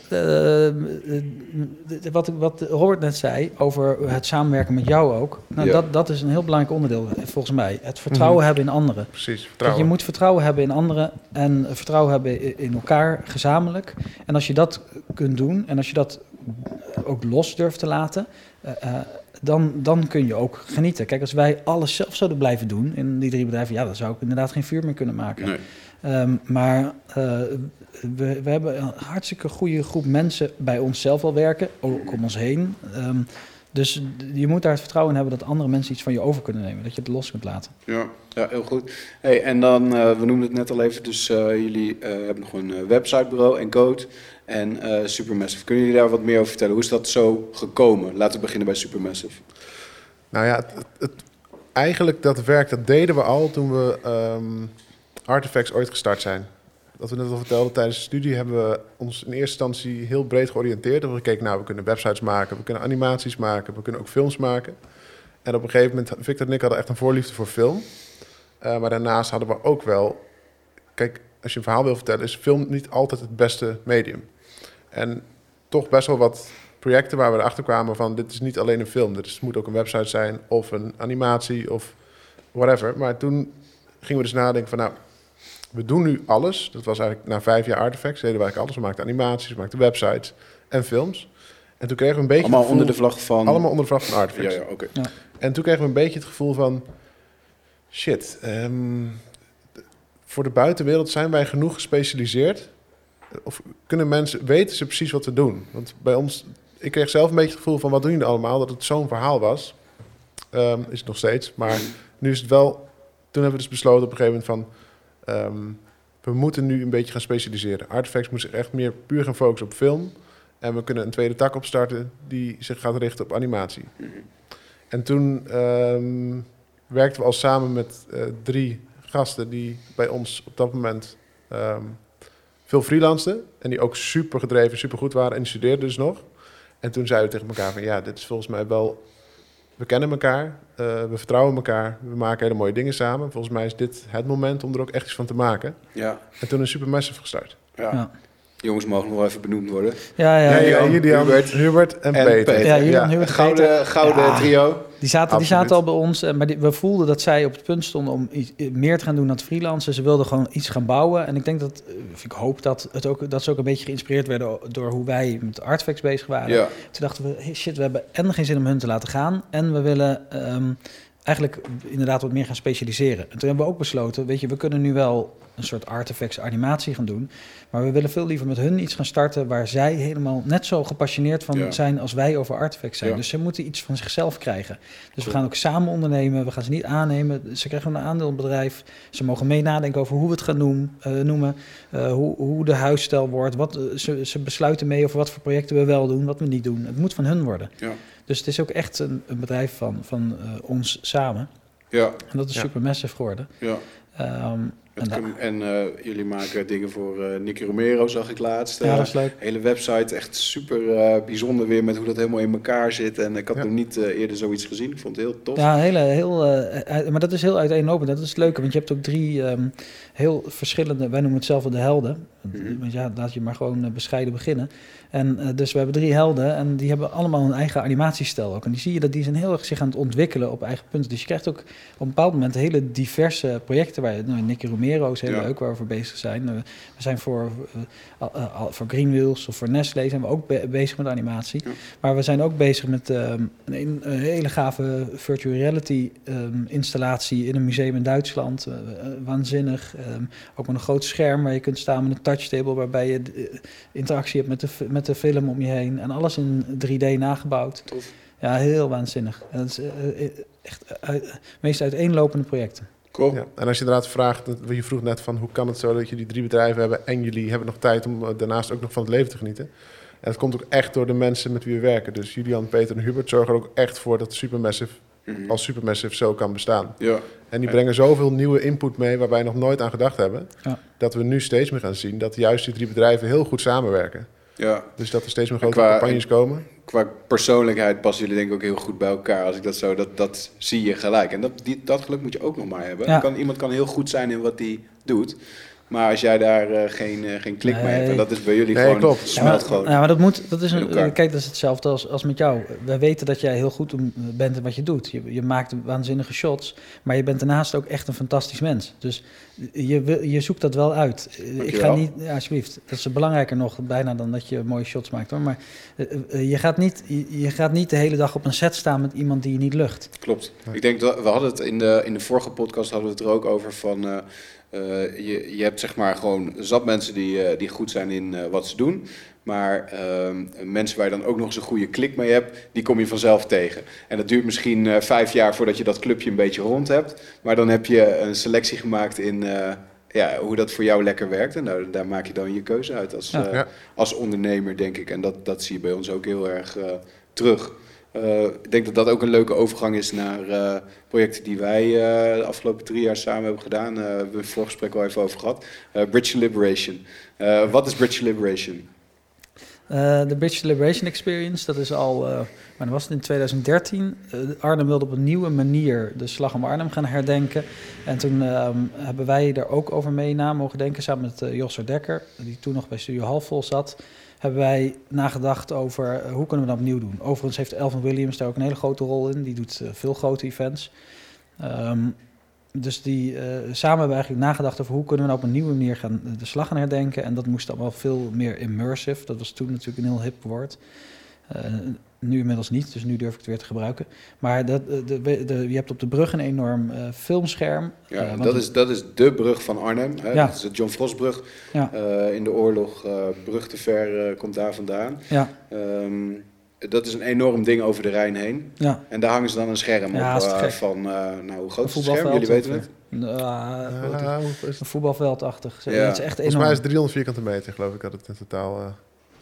wat, wat Robert net zei over het samenwerken met jou ook. Nou, Ja. dat, dat is een heel belangrijk onderdeel volgens mij. Het vertrouwen Mhm. hebben in anderen. Precies, vertrouwen. je moet vertrouwen hebben in anderen en vertrouwen hebben in elkaar gezamenlijk. En als je dat kunt doen en als je dat ook los durft te laten, eh, eh, dan, dan kun je ook genieten. Kijk, als wij alles zelf zouden blijven doen in die drie bedrijven, ja, dan zou ik inderdaad geen vuur meer kunnen maken. Ehm, maar eh, we, we hebben een hartstikke goede groep mensen bij onszelf al werken, ook om ons heen. Ehm, dus je moet daar het vertrouwen in hebben dat andere mensen iets van je over kunnen nemen, dat je het los kunt laten. Ja, ja heel goed. Hey, en dan, eh, we noemden het net al even, dus eh, jullie eh, hebben nog een websitebureau, Encode en eh, Supermassive. Kunnen jullie daar wat meer over vertellen? Hoe is dat zo gekomen? Laten we beginnen bij Supermassive. Nou ja, het, het- het- eigenlijk dat werk, dat deden we al toen we ehm, Artifacts ooit gestart zijn. Dat we net al vertelden, tijdens de studie hebben we ons in eerste instantie heel breed georiënteerd. We hebben gekeken, nou, we kunnen websites maken, we kunnen animaties maken, we kunnen ook films maken. En op een gegeven moment, Victor en ik hadden echt een voorliefde voor film. Eh, maar daarnaast hadden we ook wel... Kijk, als je een verhaal wil vertellen, is film niet altijd het beste medium. En toch best wel wat projecten waar we erachter kwamen van... dit is niet alleen een film, dit moet ook een website zijn... of een animatie of whatever. Maar toen gingen we dus nadenken van... nou, we doen nu alles. Dat was eigenlijk na vijf jaar Artifacts, deden we eigenlijk alles. We maakten animaties, we maakten websites en films. En toen kregen we een beetje... Allemaal gevoel- onder de vlag van... Allemaal onder de vlag van Ja, Artifacts. ja, oké. En toen kregen we een beetje het gevoel van... Shit, ehm, voor de buitenwereld zijn wij genoeg gespecialiseerd? Of kunnen mensen, weten ze precies wat we doen? Want bij ons, ik kreeg zelf een beetje het gevoel van... wat doen jullie allemaal? Dat het zo'n verhaal was. Ehm, is het nog steeds. Maar nu is het wel... Toen hebben we dus besloten op een gegeven moment van... ehm, we moeten nu een beetje gaan specialiseren. Artifacts moet zich echt meer puur gaan focussen op film. En we kunnen een tweede tak opstarten die zich gaat richten op animatie. En toen ehm, werkten we al samen met eh, drie gasten die bij ons op dat moment ehm, veel freelanceden. En die ook super gedreven, super goed waren en die studeerden dus nog. En toen zeiden we tegen elkaar van ja, dit is volgens mij wel... We kennen elkaar, eh, we vertrouwen elkaar, we maken hele mooie dingen samen. Volgens mij is dit het moment om er ook echt iets van te maken. Ja, En toen is Supermassive gestart. ja. Ja. Jongens mogen nog wel even benoemd worden. Ja, ja, Ja, ja. ja, Julian, Hubert Hubert, en, en Peter. Peter. Ja, Julian, Hubert, Gouden, Peter. gouden Ja. trio. Die zaten, die zaten al bij ons, eh, maar die, we voelden dat zij op het punt stonden om iets, meer te gaan doen dan het freelancen. Ze wilden gewoon iets gaan bouwen. En ik denk dat, eh, of ik hoop dat, het ook, dat ze ook een beetje geïnspireerd werden door hoe wij met artefacts bezig waren. Ja, Toen dachten we, hey, shit, we hebben en geen zin om hun te laten gaan. En we willen ehm, eigenlijk inderdaad wat meer gaan specialiseren. En toen hebben we ook besloten, weet je, we kunnen nu wel een soort artifacts animatie gaan doen. Maar we willen veel liever met hun iets gaan starten waar zij helemaal net zo gepassioneerd van Ja. zijn als wij over artifacts zijn. Ja. Dus ze moeten iets van zichzelf krijgen. Dus we gaan ook samen ondernemen. We gaan ze niet aannemen. Ze krijgen een aandeel in het bedrijf. Ze mogen mee nadenken over hoe we het gaan noem- eh, noemen. eh, hoe, hoe de huisstijl wordt. Wat, eh, ze, ze besluiten mee over wat voor projecten we wel doen, wat we niet doen. Het moet van hun worden. ja, Dus het is ook echt een, een bedrijf van, van eh, ons samen. ja, En dat is Ja. super massive geworden. ja. Ehm, Het da- kun- En eh, jullie maken dingen voor eh Nicky Romero, zag ik laatst. ja, Eh, dat is leuk. hele website, echt super bijzonder weer met hoe dat helemaal in elkaar zit. En ik had Ja. nog niet eerder zoiets gezien. Ik vond het heel tof. Ja, hele, heel, maar dat is heel uiteenlopend. Dat is het leuke, want je hebt ook drie ehm, heel verschillende, wij noemen het zelf de helden. Mhm. Want ja, laat je maar gewoon bescheiden beginnen. En dus we hebben drie helden en die hebben allemaal een eigen animatiestijl ook. En die zie je dat die zijn heel erg zich aan het ontwikkelen op eigen punten. Dus je krijgt ook op een bepaald moment hele diverse projecten waar je, nou, Nicky Romero is heel leuk waar we voor bezig zijn. Eh, we zijn voor, eh, eh, voor Greenwheels of voor Nestlé zijn we ook be- bezig met animatie. Maar we zijn ook bezig met ehm, een, een hele gave virtual reality ehm, installatie in een museum in Duitsland. Waanzinnig. Ehm, ook met een groot scherm waar je kunt staan met een touchtable waarbij je interactie hebt met de, met de film om je heen. En alles in 3D nagebouwd. Tof. Ja, heel waanzinnig. En dat is echt meest uiteenlopende projecten. Cool. Ja. En als je inderdaad vraagt, dat- je vroeg net van hoe kan het zo dat jullie drie bedrijven hebben en jullie hebben nog tijd om eh, daarnaast ook nog van het leven te genieten. En dat komt ook echt door de mensen met wie we werken. Dus Julian, Peter en Hubert zorgen er ook echt voor dat Supermassive Mhm. als Supermassive zo kan bestaan. Ja, En die brengen zoveel nieuwe input mee waar wij nog nooit aan gedacht hebben. Ja. Dat we nu steeds meer gaan zien dat juist die drie bedrijven heel goed samenwerken. ja. Dus dat er steeds meer grote qua- campagnes komen. Qua persoonlijkheid passen jullie denk ik ook heel goed bij elkaar. Als ik dat zo, dat, dat zie je gelijk. En dat, die, dat geluk moet je ook nog maar hebben. Ja. Kan, iemand kan heel goed zijn in wat hij doet. Maar als jij daar eh, geen, eh, geen klik mee hebt, en dat is bij jullie Nee, gewoon, klopt. smelt ja, maar, gewoon. Ja, maar dat moet, dat is een, kijk, dat is hetzelfde als, als met jou. Wij weten dat jij heel goed bent in wat je doet. Je, je maakt waanzinnige shots, maar je bent daarnaast ook echt een fantastisch mens. Dus je, je zoekt dat wel uit. Ik ga niet, ja, alsjeblieft, dat is belangrijker nog bijna dan dat je mooie shots maakt hoor. Maar eh, je, gaat niet, je, je gaat niet de hele dag op een set staan met iemand die je niet lucht. Klopt. Ja. Ik denk dat we hadden het in de, in de vorige podcast hadden we het er ook over van eh, je, je hebt zeg maar gewoon zat mensen die, eh, die goed zijn in eh, wat ze doen. Maar ehm, mensen waar je dan ook nog eens een goede klik mee hebt, die kom je vanzelf tegen. En dat duurt misschien vijf jaar voordat je dat clubje een beetje rond hebt. Maar dan heb je een selectie gemaakt in ja, hoe dat voor jou lekker werkt. En daar, daar maak je dan je keuze uit als, Ja. Ja. als ondernemer, denk ik. En dat, dat zie je bij ons ook heel erg terug. Eh, ik denk dat dat ook een leuke overgang is naar eh, projecten die wij eh, de afgelopen drie jaar samen hebben gedaan. We hebben het voorgesprek al even over gehad. Eh, Bridge Liberation. Wat is Bridge Liberation? De Bridge Liberation Experience, dat is al, maar was het in 2013. Eh, Arnhem wilde op een nieuwe manier de Slag om Arnhem gaan herdenken. En toen ehm, hebben wij er ook over mee na mogen denken, samen met eh, Jos Dekker, die toen nog bij Studio Halfvol zat. Hebben wij nagedacht over eh, hoe kunnen we dat opnieuw doen. Overigens heeft Elvin Williams daar ook een hele grote rol in. Die doet eh, veel grote events. Ehm, dus die, eh, samen hebben we eigenlijk nagedacht over hoe kunnen we nou op een nieuwe manier gaan, de slag gaan herdenken. En dat moest allemaal veel meer immersive. Dat was toen natuurlijk een heel hip woord. Nu inmiddels niet, dus nu durf ik het weer te gebruiken. Maar dat, eh, de, de, de- je hebt op de brug een enorm eh, filmscherm. Ja, Eh, dat, is, dat is de brug van Arnhem. Hè? Ja. Dat is de John Frostbrug. Ja. Eh, in de oorlog, eh, brug te ver eh, komt daar vandaan. Ja, Ehm, dat is een enorm ding over de Rijn heen. ja. En daar hangen ze dan een scherm Ja, op van, eh, nou hoe groot is het scherm? Jullie weten het? een voetbalveldachtig. Zo, Ja. Het is echt Volgens enorm. mij is het 300 vierkante meter, geloof ik, dat het in totaal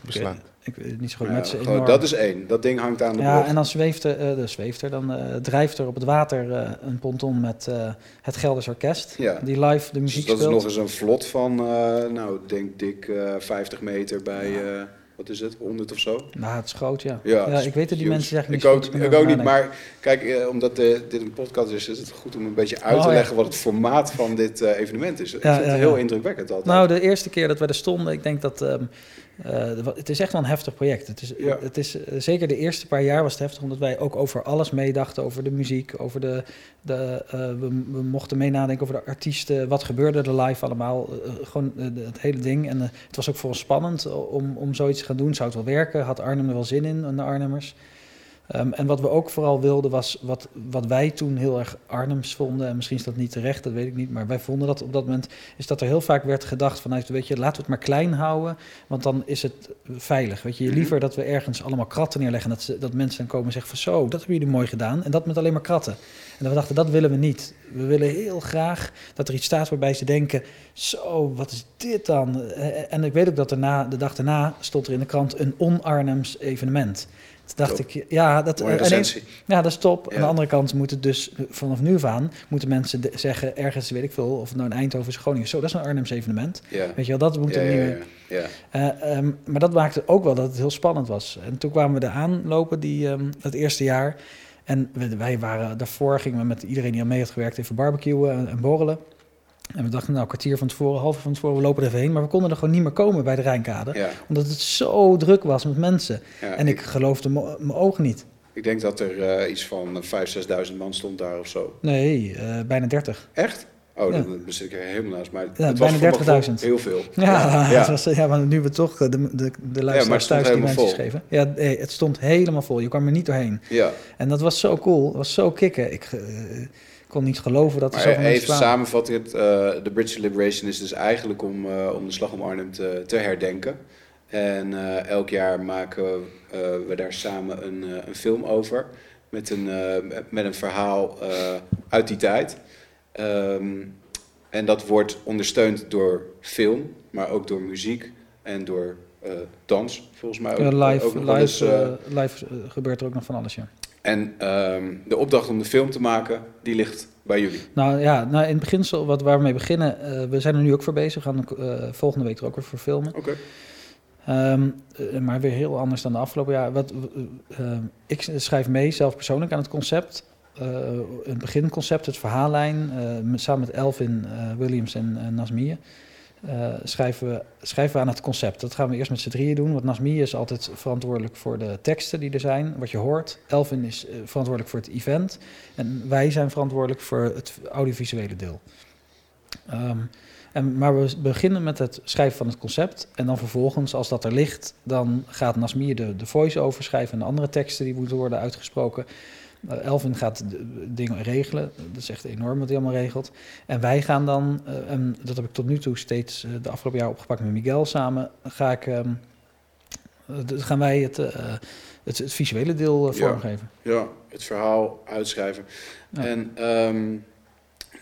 beslaat. Ik weet het niet zo goed, Ja, het enorm. dat is één. Dat ding hangt aan de Ja, brug. en dan zweeft er, eh, de zweeft er, dan eh, drijft er op het water eh, een ponton met eh, het Gelders Orkest. Ja. Die live de Dus muziek dat is nog eens een vlot van, eh, nou, ik denk dik eh 50 meter bij, Ja. eh, wat is het, 100 of zo. Nou, het is groot, ja. Ja, Ja, ik weet dat die huge. mensen zeggen Ik niet ook, zo, ik ook niet, nadenken. maar kijk, omdat eh, dit een podcast is, is het goed om een beetje uit te Oh, ja. leggen wat het formaat van dit eh, evenement is. ik Ja, vind ja, het heel ja. indrukwekkend altijd. Nou, de eerste keer dat we er stonden, ik denk dat... ehm, eh, het is echt wel een heftig project. Het is, Ja. het is, eh, zeker de eerste paar jaar was het heftig, omdat wij ook over alles meedachten. Over de muziek, over de... de eh, we, we mochten mee nadenken over de artiesten. Wat gebeurde er live allemaal? Gewoon het hele ding. En het was ook voor ons spannend om, om zoiets te gaan doen. Zou het wel werken? Had Arnhem er wel zin in, de Arnhemmers? Ehm, en wat we ook vooral wilden was, wat, wat wij toen heel erg Arnhems vonden, en misschien is dat niet terecht, dat weet ik niet, maar wij vonden dat op dat moment, is dat er heel vaak werd gedacht vanuit, weet je, laten we het maar klein houden, want dan is het veilig. Weet je, Mhm. liever dat we ergens allemaal kratten neerleggen, dat, ze, dat mensen dan komen en zeggen van zo, dat hebben jullie mooi gedaan, en dat met alleen maar kratten. En we dachten, dat willen we niet. We willen heel graag dat er iets staat waarbij ze denken, zo, wat is dit dan? Eh, En ik weet ook dat daarna, de dag daarna stond er in de krant een on-Arnhems evenement. Toen dacht Top. ik, ja, dat, ineens- recensie. ja, dat is top. Ja. Aan de andere kant moet het dus eh, vanaf nu af aan, moeten mensen de- zeggen, ergens, weet ik veel, of het nou in Eindhoven is, Groningen, zo, dat is een Arnhems evenement. Ja. Weet je wel, dat moeten ja, niet ja, meer... Eh, ehm, maar dat maakte ook wel dat het heel spannend was. En toen kwamen we er aanlopen, die, ehm, het eerste jaar. En we- wij waren, daarvoor gingen we met iedereen die al mee had gewerkt even barbecuen en, en borrelen. En we dachten, nou, een kwartier van tevoren, half van tevoren, we lopen er even heen. Maar we konden er gewoon niet meer komen bij de Rijnkade. Ja, Omdat het zo druk was met mensen. ja. En ik geloofde mijn ogen niet. Ik denk dat er eh, iets van 5.000, 6.000 man stond daar of zo. Nee, eh, bijna 30. Echt? Oh, Ja. dan zit ik er helemaal naast. Maar Ja, het was bijna voor mijn 30.000. gevoel Heel veel. Ja, ja. *laughs* Was, ja maar nu we toch eh, de, de, de luisteraars thuis die mensen geven. Ja, nee, het stond helemaal vol. Je kwam er niet doorheen. ja. En dat was zo cool. Het was zo kicken. Ik eh, kon niet geloven dat er zoveel mensen even samenvattend, eh, de Bridge Liberation is dus eigenlijk om, eh, om de slag om Arnhem te, te herdenken. En eh, elk jaar maken we daar samen een, een film over. Met een, met een verhaal uit die tijd. Ehm, en dat wordt ondersteund door film, maar ook door muziek en door dans, volgens mij. Ook, live ook live, live gebeurt er ook nog van alles, ja. En ehm, de opdracht om de film te maken, die ligt bij jullie. Nou ja, nou, in het beginsel, wat, waar we mee beginnen, eh, we zijn er nu ook voor bezig. We gaan eh, volgende week er ook weer voor filmen. Oké. Ehm, eh, maar weer heel anders dan de afgelopen jaar. Wat, ik schrijf mee, zelf persoonlijk, aan het concept. Het beginconcept, het verhaallijn. samen met Elvin Williams en eh, schrijven, we, schrijven we aan het concept. Dat gaan we eerst met z'n drieën doen. Want Nasmie is altijd verantwoordelijk voor de teksten die er zijn, wat je hoort. Elvin is eh, verantwoordelijk voor het event. En wij zijn verantwoordelijk voor het audiovisuele deel. Ehm, en, maar we beginnen met het schrijven van het concept. En dan vervolgens, als dat er ligt, dan gaat Nasmir de, de voice-over schrijven en de andere teksten die moeten worden uitgesproken. Eh, Elvin gaat de, de dingen regelen. Dat is echt enorm wat hij allemaal regelt. En wij gaan dan, eh, en dat heb ik tot nu toe steeds eh, de afgelopen jaar opgepakt met Miguel samen, ga ik, ehm, eh, gaan wij het, eh, het, het visuele deel eh, Ja. vormgeven. Ja, het verhaal uitschrijven. Ja. En ehm,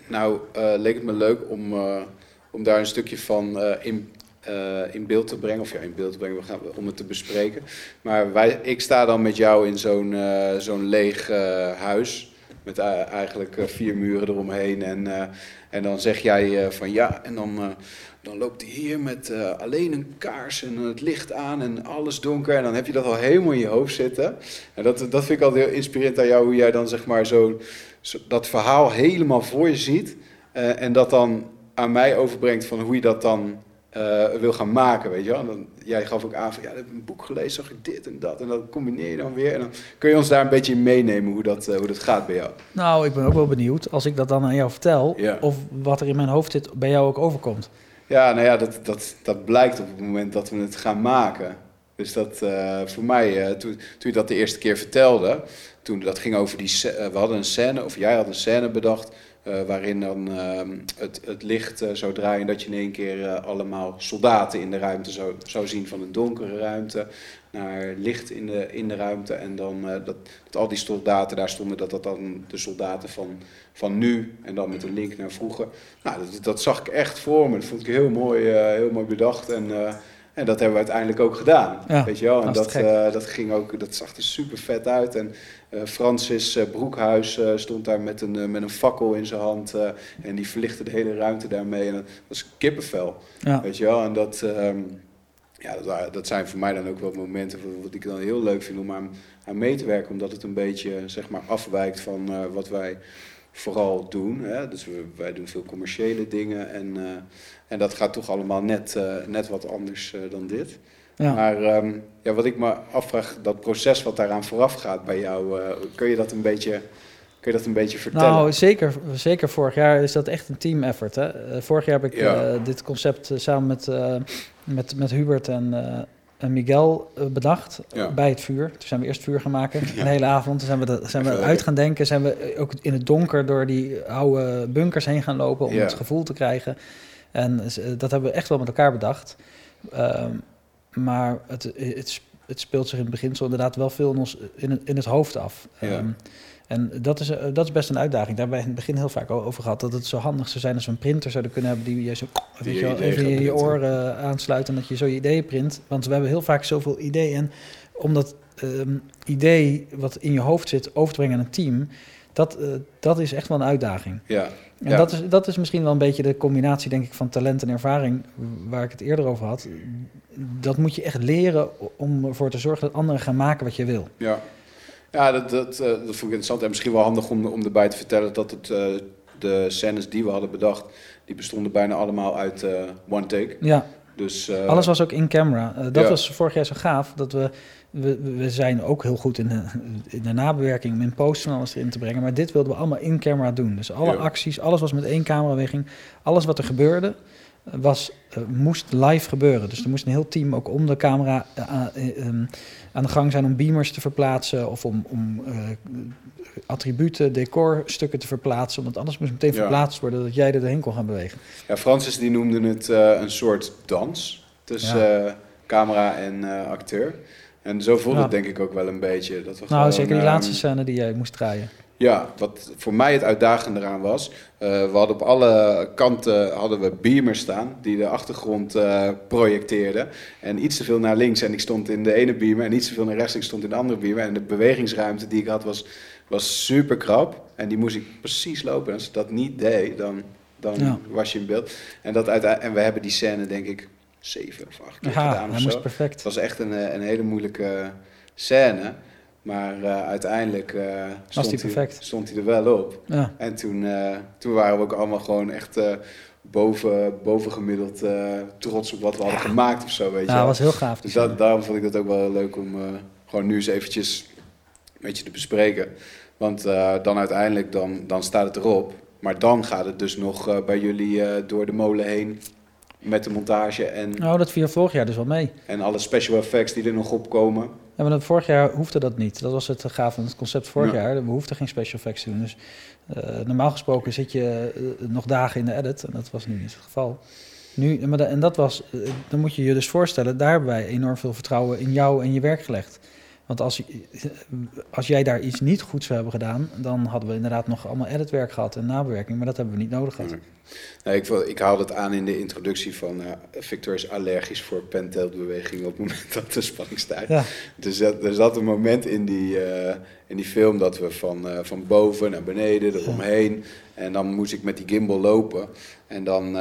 nou eh, leek het me leuk om, eh, om daar een stukje van eh, in, eh, in beeld te brengen. Of ja, in beeld te brengen, we gaan, om het te bespreken. Maar wij, ik sta dan met jou in zo'n eh, zo'n leeg eh, huis. Met eigenlijk vier muren eromheen. En, en dan zeg jij van ja, en dan, dan loopt hij hier met alleen een kaars en het licht aan en alles donker. En dan heb je dat al helemaal in je hoofd zitten. En dat, dat vind ik altijd heel inspirerend aan jou, hoe jij dan zeg maar zo, zo dat verhaal helemaal voor je ziet. en dat dan aan mij overbrengt van hoe je dat dan eh, wil gaan maken, weet je wel. En dan, jij gaf ook aan van, ja, ik heb een boek gelezen, zag ik dit en dat. En dat combineer je dan weer. En dan kun je ons daar een beetje in meenemen hoe dat, eh, hoe dat gaat bij jou. Nou, ik ben ook wel benieuwd, als ik dat dan aan jou vertel, Ja. of wat er in mijn hoofd zit, bij jou ook overkomt. Ja, nou ja, dat, dat, dat blijkt op het moment dat we het gaan maken. Dus dat eh, voor mij, toen, toen je dat de eerste keer vertelde, toen dat ging over die, we hadden een scène, of jij had een scène bedacht, eh, waarin dan ehm, het, het licht eh, zou draaien, dat je in één keer eh, allemaal soldaten in de ruimte zou, zou zien van een donkere ruimte naar licht in de, in de ruimte. En dan dat, dat al die soldaten daar stonden, dat dat dan de soldaten van, van nu en dan met een link naar vroeger. Nou, dat, dat zag ik echt voor me. Dat vond ik heel mooi, heel mooi bedacht. En, en dat hebben we uiteindelijk ook gedaan. Ja, weet je wel? En dat eh, dat ging ook, dat zag er super vet uit. En eh, Francis eh, Broekhuis stond daar met een, met een fakkel in zijn hand. en die verlichtte de hele ruimte daarmee. En dat was kippenvel. Ja. Weet je wel? En dat, ehm, ja, dat, zijn voor mij dan ook wel momenten wat ik dan heel leuk vind om aan, aan mee te werken. Omdat het een beetje zeg maar, afwijkt van wat wij vooral doen. Hè? Dus we, wij doen veel commerciële dingen en, en dat gaat toch allemaal net, eh, net wat anders eh, dan dit. Ja. Maar ehm, ja, wat ik me afvraag, dat proces wat daaraan vooraf gaat bij jou, eh, kun, je dat een beetje, kun je dat een beetje vertellen? Nou, zeker, zeker vorig jaar is dat echt een team effort. Hè? Vorig jaar heb ik Ja. dit concept samen met, met, met Hubert en, en Miguel bedacht Ja. bij het vuur. Toen zijn we eerst vuur gaan maken, *laughs* Ja. een hele avond. Toen zijn we, dat, zijn we uit gaan denken. Zijn we ook in het donker door die oude bunkers heen gaan lopen om het gevoel te krijgen. En eh, dat hebben we echt wel met elkaar bedacht. Ehm, maar het, het, sp- het speelt zich in het beginsel inderdaad wel veel in, ons, in, het, in het hoofd af. Ja. Ehm, en dat is, eh, dat is best een uitdaging. Daar hebben we in het begin heel vaak over gehad. Dat het zo handig zou zijn als we een printer zouden kunnen hebben die je zo Die je even in je oren eh, aansluit en dat je zo je ideeën print. Want we hebben heel vaak zoveel ideeën. En om dat ehm, idee wat in je hoofd zit over te brengen aan een team, dat, eh, dat is echt wel een uitdaging. Ja, En Ja. dat, is, dat is misschien wel een beetje de combinatie, denk ik, van talent en ervaring, waar ik het eerder over had. Dat moet je echt leren om ervoor te zorgen dat anderen gaan maken wat je wil. Ja, ja dat, dat, eh, dat vond ik interessant. En misschien wel handig om, om erbij te vertellen dat het, eh, de scènes die we hadden bedacht, die bestonden bijna allemaal uit one take. Ja, Dus, alles was ook in camera. Dat ja. was vorig jaar zo gaaf, dat we, we, we zijn ook heel goed in de, in de nabewerking, om in post en alles erin te brengen. Maar dit wilden we allemaal in camera doen. Dus alle Ja. acties, alles was met één cameraweging. Alles wat er gebeurde, eh, was, eh, moest live gebeuren. Dus er moest een heel team ook om de camera eh, aan- eh, ehm, aan de gang zijn om beamers te verplaatsen of om, om attributen, decorstukken te verplaatsen. Omdat alles moest meteen Ja. verplaatst worden, dat jij er doorheen kon gaan bewegen. ja, Francis die noemde het een soort dans tussen camera en acteur. En zo voelde Ja. het denk ik ook wel een beetje. Dat we Nou, gewoon, zeker die ehm, laatste scène die jij moest draaien. Ja, wat voor mij het uitdagende eraan was, eh, we hadden op alle kanten hadden we beamers staan die de achtergrond eh, projecteerden. En iets te veel naar links en ik stond in de ene beamer en iets te veel naar rechts en ik stond in de andere beamer. En de bewegingsruimte die ik had was, was super krap en die moest ik precies lopen. En als ik dat niet deed, dan, dan Ja. was je in beeld. En, dat en we hebben die scène denk ik zeven of acht keer Ja, gedaan of hij zo. moest perfect. Het was echt een, eh, een hele moeilijke scène. Maar eh, uiteindelijk eh, stond, perfect. stond hij er wel op. Ja. En toen, eh, toen waren we ook allemaal gewoon echt eh, boven, bovengemiddeld eh, trots op wat we hadden gemaakt of zo, weet Ja, dat was heel gaaf. Dus dat, daarom vond ik dat ook wel leuk om eh, gewoon nu eens eventjes een beetje te bespreken. Want eh, dan uiteindelijk, dan, dan staat het erop. Maar dan gaat het dus nog eh, bij jullie eh, door de molen heen met de montage en, Nou, dat viel vorig jaar dus wel mee. en alle special effects die er nog opkomen. Ja, maar dat, vorig jaar hoefde dat niet. Dat was het gaaf van het concept vorig Ja. jaar. We hoefden geen special effects te doen. Dus eh, normaal gesproken zit je eh, nog dagen in de edit. En dat was nu niet het geval. Nu, maar en dat was, eh, dan moet je je dus voorstellen, daar hebben wij enorm veel vertrouwen in jou en je werk gelegd. Want als, als jij daar iets niet goed zou hebben gedaan, dan hadden we inderdaad nog allemaal editwerk gehad en nabewerking. Maar dat hebben we niet nodig gehad. Nee, ik, wil- ik haalde het aan in de introductie van eh, Victor is allergisch voor penteltbewegingen op het moment *laughs* dat de spanning stijgt. Ja, Dus dat, er zat een moment in die, eh, in die film dat we van, eh, van boven naar beneden, eromheen. En dan moest ik met die gimbal lopen. En dan,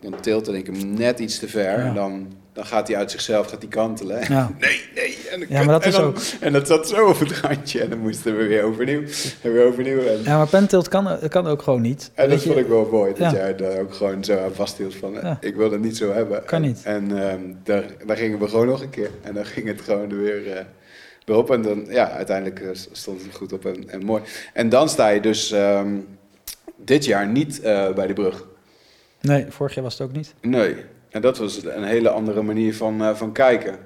dan tiltte ik hem net iets te ver. Ja. En dan, dan gaat hij uit zichzelf gaat hij kantelen. ja. *laughs* Nee, nee. En, Ja, maar dat en is dan- ook- En dat zat zo op het randje. En dan moesten we weer overnieuw. En weer overnieuw. En, ja maar penttilt kan, kan ook gewoon niet. en dat je- vond ik wel mooi, dat jij daar ook gewoon zo aan vasthield van, eh, ik wil het niet zo hebben. Kan niet. En ehm, daar, daar gingen we gewoon nog een keer. En dan ging het gewoon er weer, weer op. En dan, ja, uiteindelijk eh, stond het goed op en, en mooi. En dan sta je dus ehm, dit jaar niet bij de brug. Nee, vorig jaar was het ook niet. Nee. En dat was een hele andere manier van, eh, van kijken.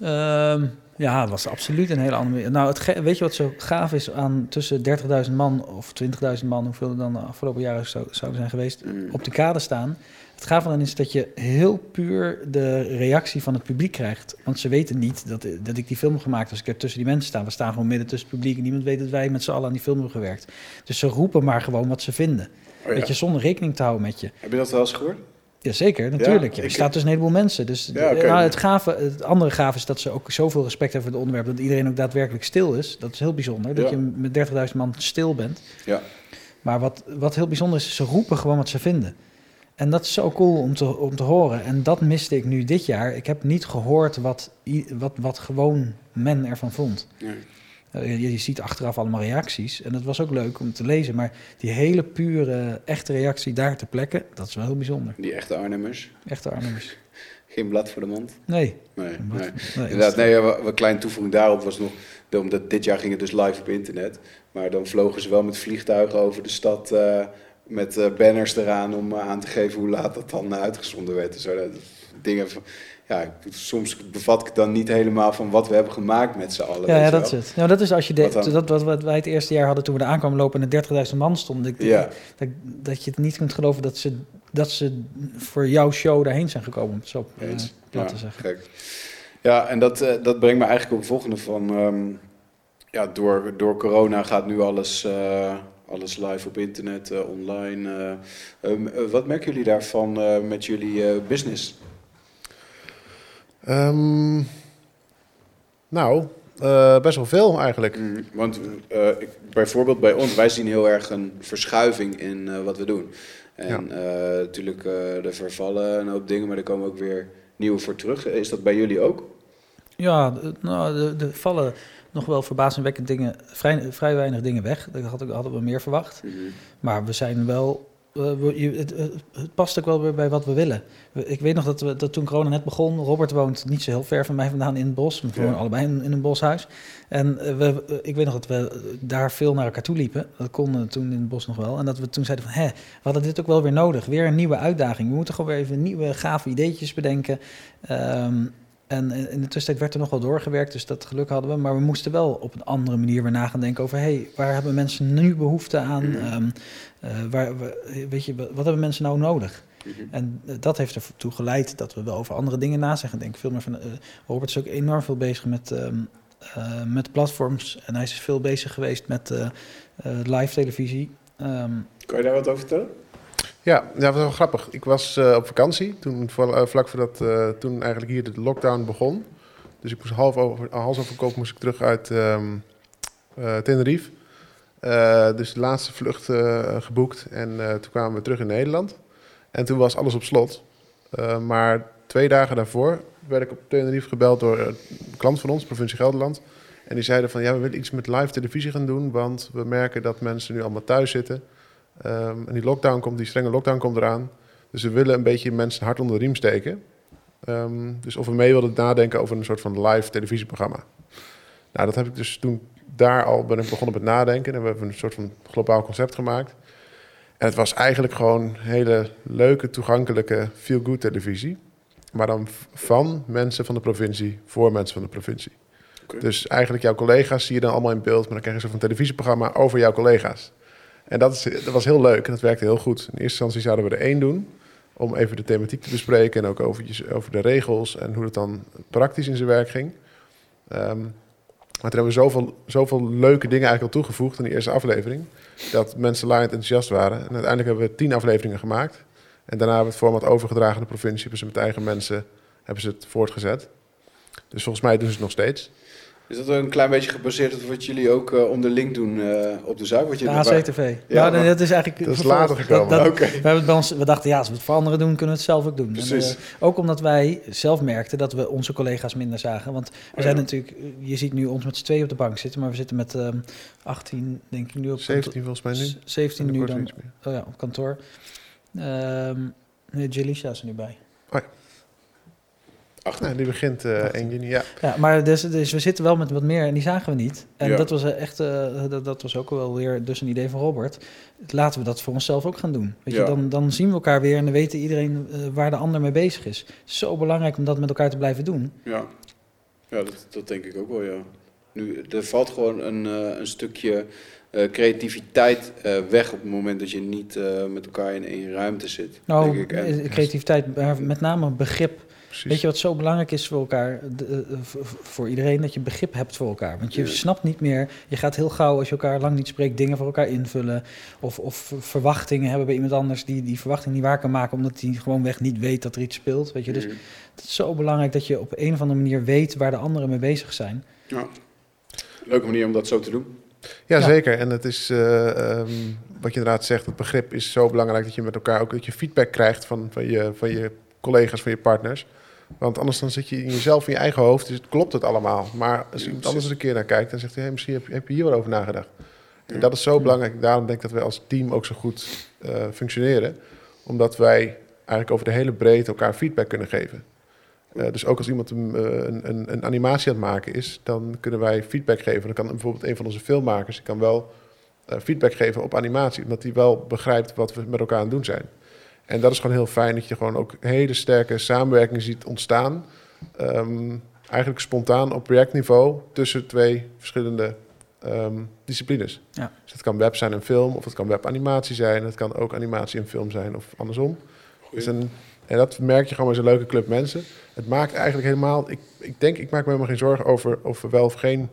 Ehm, ja, het was absoluut een hele andere manier. Nou, het weet je wat zo gaaf is aan tussen 30.000 man of 20.000 man, hoeveel er dan de afgelopen jaren zou, zouden zijn geweest, Mm. op de kade staan? Het gaaf dan is dat je heel puur de reactie van het publiek krijgt. Want ze weten niet dat, dat ik die film heb gemaakt als ik er tussen die mensen sta. We staan gewoon midden tussen het publiek en niemand weet dat wij met z'n allen aan die film hebben gewerkt. Dus ze roepen maar gewoon wat ze vinden. Oh, ja. Weet je, zonder rekening te houden met je. Heb je dat wel eens gehoord? Jazeker, natuurlijk. Ja, er ik- staat dus een heleboel mensen. Dus Ja, nou, het, gave, het andere gaaf is dat ze ook zoveel respect hebben voor het onderwerp... dat iedereen ook daadwerkelijk stil is. Dat is heel bijzonder, dat Ja. je met 30.000 man stil bent. Ja. Maar wat, wat heel bijzonder is, ze roepen gewoon wat ze vinden. En dat is zo cool om te, om te horen. En dat miste ik nu dit jaar. Ik heb niet gehoord wat, wat, wat gewoon men ervan vond. Nee. Eh, je, je ziet achteraf allemaal reacties. En dat was ook leuk om te lezen. Maar die hele pure, echte reactie daar ter plekke, dat is wel heel bijzonder. Die echte Arnhemmers. Echte Arnhemmers. *laughs* Geen blad voor de mond. Nee. Nee, Wat? nee. nee Inderdaad, nee, wat kleine toevoeging daarop was nog, omdat dit jaar ging het dus live op internet, maar dan vlogen ze wel met vliegtuigen over de stad eh, met eh, banners eraan om aan te geven hoe laat dat dan uitgezonden werd en zo. Dat, dingen van, ja, soms bevat ik dan niet helemaal van wat we hebben gemaakt met z'n allen. Ja, dat is het. Nou, dat is als je de, dat wat, wat wij het eerste jaar hadden toen we er aankwamen lopen en er 30.000 man stonden. Ik, Ja. dat, dat je het niet kunt geloven dat ze, dat ze voor jouw show daarheen zijn gekomen, om het zo plat Ja, zeggen. Gek. Ja, en dat, eh, dat brengt me eigenlijk op het volgende van... ehm, ja, door, door corona gaat nu alles, eh, alles live op internet, online. eh. Ehm, eh, wat merken jullie daarvan met jullie business? Ehm, nou, eh, best wel veel eigenlijk. Mm, want eh, ik, bijvoorbeeld bij ons, wij zien heel erg een verschuiving in eh, wat we doen. En eh, natuurlijk, eh er vervallen een hoop dingen, maar er komen ook weer nieuwe voor terug. Is dat bij jullie ook? Ja, de- nou, er- vallen nog wel verbazingwekkend dingen, vrij, vrij weinig dingen weg. Dat had ik- hadden we meer verwacht. Maar we zijn wel. Eh, het, het- past ook wel weer bij wat we willen. Ik weet nog dat, we, dat toen corona net begon. Robert woont niet zo heel ver van mij vandaan in het bos. We wonen Ja. allebei in, in een boshuis. En eh, we, eh, ik weet nog dat we daar veel naar elkaar toe liepen. Dat kon toen in het bos nog wel. En dat we toen zeiden van, hè, we hadden dit ook wel weer nodig. Weer een nieuwe uitdaging. We moeten gewoon weer even nieuwe gave ideetjes bedenken. Ehm, en in de tussentijd werd er nog wel doorgewerkt, dus dat geluk hadden we. Maar we moesten wel op een andere manier weer na gaan denken over... hey, waar hebben mensen nu behoefte aan? Ehm, eh, waar, we- weet je, wat hebben mensen nou nodig? En eh, dat heeft ertoe geleid dat we wel over andere dingen na zijn gaan denken. Veel meer van, eh, Robert is ook enorm veel bezig met, ehm, eh, met platforms. En hij is veel bezig geweest met live televisie. Ehm, Kan je daar wat over vertellen? Ja, dat was wel grappig. Ik was eh, op vakantie, toen, eh, vlak voordat uh, toen eigenlijk hier de lockdown begon. Dus ik moest half over, hals over moest ik terug uit eh, Tenerife. Dus de laatste vlucht geboekt en toen kwamen we terug in Nederland. En toen was alles op slot. Maar twee dagen daarvoor werd ik op Tenerife gebeld door een klant van ons, provincie Gelderland. En die zeiden van ja, we willen iets met live televisie gaan doen, want we merken dat mensen nu allemaal thuis zitten. Um, en die lockdown komt, die strenge lockdown komt eraan. Dus we willen een beetje mensen hard onder de riem steken. Um, dus of we mee wilden nadenken over een soort van live televisieprogramma. Nou, dat heb ik dus toen daar al ben ik begonnen met nadenken. En we hebben een soort van globaal concept gemaakt. En het was eigenlijk gewoon hele leuke, toegankelijke, feel-good televisie. Maar dan van mensen van de provincie, voor mensen van de provincie. Okay. Dus eigenlijk jouw collega's zie je dan allemaal in beeld. Maar dan krijg je een soort van televisieprogramma over jouw collega's. En dat, is, dat was heel leuk en dat werkte heel goed. In eerste instantie zouden we er één doen. Om even de thematiek te bespreken. En ook over, over de regels en hoe het dan praktisch in zijn werk ging. Um, maar toen hebben we zoveel, zoveel leuke dingen eigenlijk al toegevoegd in die eerste aflevering. Dat mensen laaiend enthousiast waren. En uiteindelijk hebben we tien afleveringen gemaakt. En daarna hebben we het format overgedragen aan de provincie. Hebben ze met eigen mensen hebben ze het voortgezet. Dus volgens mij doen ze het nog steeds. Is dat een klein beetje gebaseerd op wat jullie ook uh, onderling doen uh, op de Zuid? Wat je ja, CTV. Ja, ja maar, dat is eigenlijk... Dat is later gekomen. Dat, dat, okay. we, hebben bij ons, we dachten, ja, als we het voor anderen doen, kunnen we het zelf ook doen. Precies. En, uh, ook omdat wij zelf merkten dat we onze collega's minder zagen. Want we Oh, zijn ja. natuurlijk... Je ziet nu ons met z'n tweeën op de bank zitten, maar we zitten met um, 18, denk ik nu op 17 volgens mij nu. 17 nu dan. Oh ja, op kantoor. Um, nee, Jalisha is er nu bij. Oh ja. Nee, die begint uh, 1 juni, ja. Ja, maar dus, dus we zitten wel met wat meer en die zagen we niet. En Ja. dat was echt, uh, dat, dat was ook wel weer dus een idee van Robert. Laten we dat voor onszelf ook gaan doen. Weet Ja. je, dan, dan zien we elkaar weer en dan weet iedereen uh, waar de ander mee bezig is. Het is zo belangrijk om dat met elkaar te blijven doen. Ja, ja dat, dat denk ik ook wel, ja. Nu, er valt gewoon een, uh, een stukje uh, creativiteit uh, weg op het moment dat je niet uh, met elkaar in één ruimte zit. Nou, denk ik. En, creativiteit, maar met name begrip. Precies. Weet je wat zo belangrijk is voor elkaar, de, uh, voor iedereen, dat je begrip hebt voor elkaar. Want je Ja. snapt niet meer, je gaat heel gauw als je elkaar lang niet spreekt, dingen voor elkaar invullen. Of, of verwachtingen hebben bij iemand anders die die verwachting niet waar kan maken, omdat hij gewoonweg niet weet dat er iets speelt. Weet je? Dus het is zo belangrijk dat je op een of andere manier weet waar de anderen mee bezig zijn. Ja. Leuke manier om dat zo te doen. Ja, Ja. zeker. En het is, eh, ehm, wat je inderdaad zegt, het begrip is zo belangrijk dat je met elkaar ook dat je feedback krijgt van, van, je, van je collega's, van je partners. Want anders dan zit je in jezelf, in je eigen hoofd, dus het klopt het allemaal. Maar als iemand anders er een keer naar kijkt, dan zegt hij, hey, misschien heb je, heb je hier wel over nagedacht. En dat is zo belangrijk. Daarom denk ik dat wij als team ook zo goed eh, functioneren. Omdat wij eigenlijk over de hele breedte elkaar feedback kunnen geven. Eh, dus ook als iemand een, eh, een, een, een animatie aan het maken is, dan kunnen wij feedback geven. Dan kan bijvoorbeeld een van onze filmmakers die kan wel feedback geven op animatie, omdat hij wel begrijpt wat we met elkaar aan het doen zijn. En dat is gewoon heel fijn dat je gewoon ook hele sterke samenwerking ziet ontstaan. Ehm, eigenlijk spontaan op projectniveau tussen twee verschillende ehm, disciplines. Ja. Dus het kan web zijn en film, of het kan webanimatie zijn. Het kan ook animatie en film zijn, of andersom. Dus een, en dat merk je gewoon met zo'n leuke club mensen. Het maakt eigenlijk helemaal... Ik, ik denk, ik maak me helemaal geen zorgen over of we wel of geen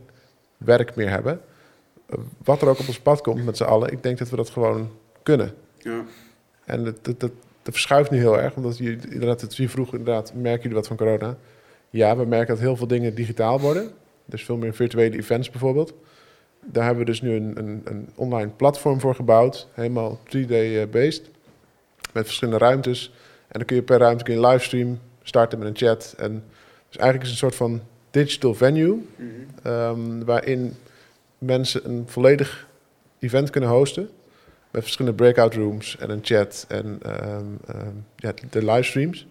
werk meer hebben. Wat er ook op ons pad komt met z'n allen, ik denk dat we dat gewoon kunnen. Ja. En dat, dat, dat, dat verschuift nu heel erg, omdat je inderdaad, het je vroeg inderdaad, merken jullie wat van corona? Ja, we merken dat heel veel dingen digitaal worden. Dus veel meer virtuele events bijvoorbeeld. Daar hebben we dus nu een, een, een online platform voor gebouwd, helemaal 3D-based, met verschillende ruimtes. En dan kun je per ruimte kun je een livestream starten met een chat. En dus eigenlijk is het een soort van digital venue, Mhm. Ehm, waarin mensen een volledig event kunnen hosten. Met verschillende breakout rooms en een chat en ehm, ehm, ja, de livestreams.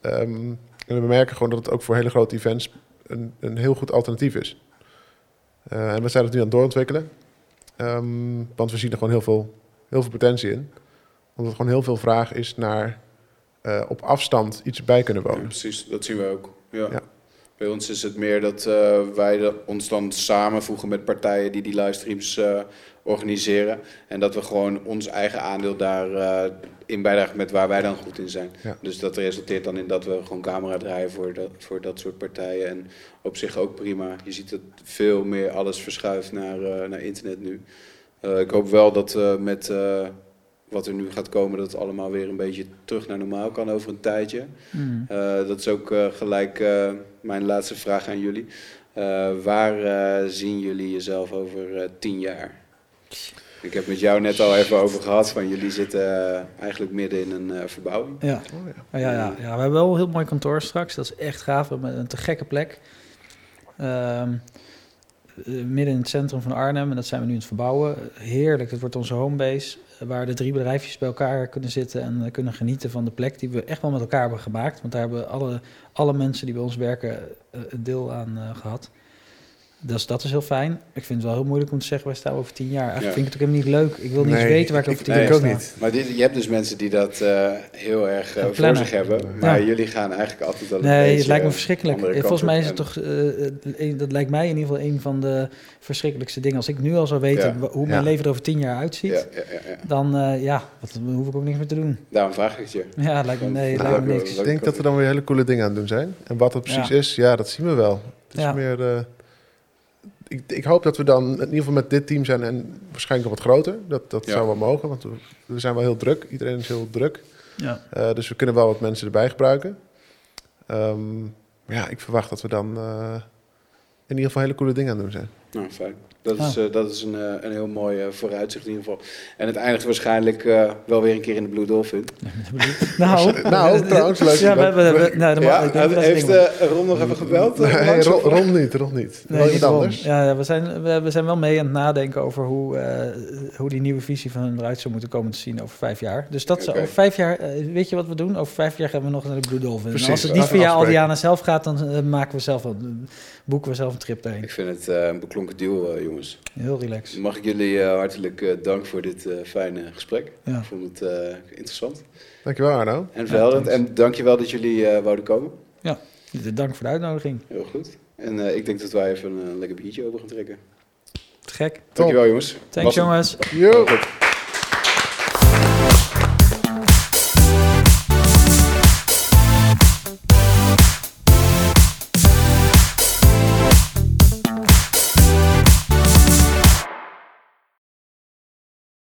Ehm, en we merken gewoon dat het ook voor hele grote events een, een heel goed alternatief is. Eh, en we zijn het nu aan het doorontwikkelen. Want we zien er gewoon heel veel, heel veel potentie in. Omdat er gewoon heel veel vraag is naar eh, op afstand iets bij kunnen Ja, wonen. precies, dat zien we ook. Ja. Ja. Bij ons is het meer dat eh, wij de- ons dan samenvoegen met partijen die die livestreams organiseren. En dat we gewoon ons eigen aandeel daarin in bijdragen met waar wij dan goed in zijn. Ja. Dus dat resulteert dan in dat we gewoon camera draaien voor dat, voor dat soort partijen. En op zich ook prima. Je ziet dat veel meer alles verschuift naar, eh, naar internet nu. Eh, ik hoop wel dat eh, met eh, wat er nu gaat komen, dat het allemaal weer een beetje terug naar normaal kan over een tijdje. Eh, dat is ook eh, gelijk eh, mijn laatste vraag aan jullie. Eh, waar eh, zien jullie jezelf over eh, tien jaar? Ik heb met jou net al even over gehad van jullie zitten eh, eigenlijk midden in een eh, verbouwing. Ja. Oh, ja. Ja, ja, ja, ja, we hebben wel een heel mooi kantoor straks. Dat is echt gaaf. We hebben een te gekke plek. Ehm, eh, midden in het centrum van Arnhem. En dat zijn we nu aan het verbouwen. Heerlijk. Het wordt onze homebase. Waar de drie bedrijfjes bij elkaar kunnen zitten en kunnen genieten van de plek die we echt wel met elkaar hebben gemaakt. Want daar hebben alle, alle mensen die bij ons werken een deel aan eh, gehad. Dus dat is heel fijn. Ik vind het wel heel moeilijk om te zeggen, wij staan over tien jaar. Eigenlijk Ja. vind ik het ook helemaal niet leuk. Ik wil niet eens weten waar ik ik- over tien ik jaar ook sta. niet. Maar dit, je hebt dus mensen die dat eh, heel erg eh, voor zich hebben. Maar Ja. jullie gaan eigenlijk altijd een Nee, beetje het lijkt me verschrikkelijk. Volgens mij is het En- toch, eh, dat lijkt mij in ieder geval een van de verschrikkelijkste dingen. Als ik nu al zou weten Ja. hoe mijn Ja. leven er over tien jaar uitziet, Ja, ja, ja, ja. dan eh, ja, wat, dan hoef ik ook niks meer te doen. Daarom vraag ik het je. Ja, lijkt me, nee, Nou, lijkt me ik- niks. Ik denk dat we dan weer hele coole dingen aan het doen zijn. En wat dat precies Ja. is, ja, dat zien we wel. Het is Ja. meer... ik, ik hoop dat we dan in ieder geval met dit team zijn en waarschijnlijk nog wat groter. Dat, dat Ja. zou wel mogen, want we, we zijn wel heel druk. Iedereen is heel druk. Ja. Eh, dus we kunnen wel wat mensen erbij gebruiken. Ehm, ja, ik verwacht dat we dan eh, in ieder geval hele coole dingen aan het doen zijn. Nou, fijn. Dat Ah. is, eh, dat is een, eh, een heel mooi eh, vooruitzicht in ieder geval. En het eindigt waarschijnlijk eh, wel weer een keer in de Blue Dolphin. *laughs* Nou, Nou, trouwens, leuk. Ja, we hebben... we- nou, Ja, heeft Ron nog even gebeld? Nee, langs, Ron, niet, Ron niet. Nee, wel anders. Ja, ja, we, zijn, we, we zijn wel mee aan het nadenken over hoe, eh, hoe die nieuwe visie van hun eruit zou moeten komen te zien over vijf jaar. Dus dat Oké. over vijf jaar, weet je wat we doen? Over vijf jaar gaan we nog naar de Blue Dolphin. En als het niet via. Aldiana zelf gaat, dan maken we zelf wel, boeken we zelf een trip daarheen. Ik vind het eh, een beklonken deal, eh, jongens. Heel relaxed. Mag ik jullie eh, hartelijk eh, dank voor dit eh, fijne gesprek. Ja. Ik vond het eh, interessant Dankjewel Arno. en verhelderend. thanks. en dankjewel dat jullie eh wouden komen. Dank voor de uitnodiging. Heel goed. En eh, ik denk dat wij even een lekker biertje over gaan trekken. Te gek. Dankjewel jongens. Thanks jongens. Yo. Goed.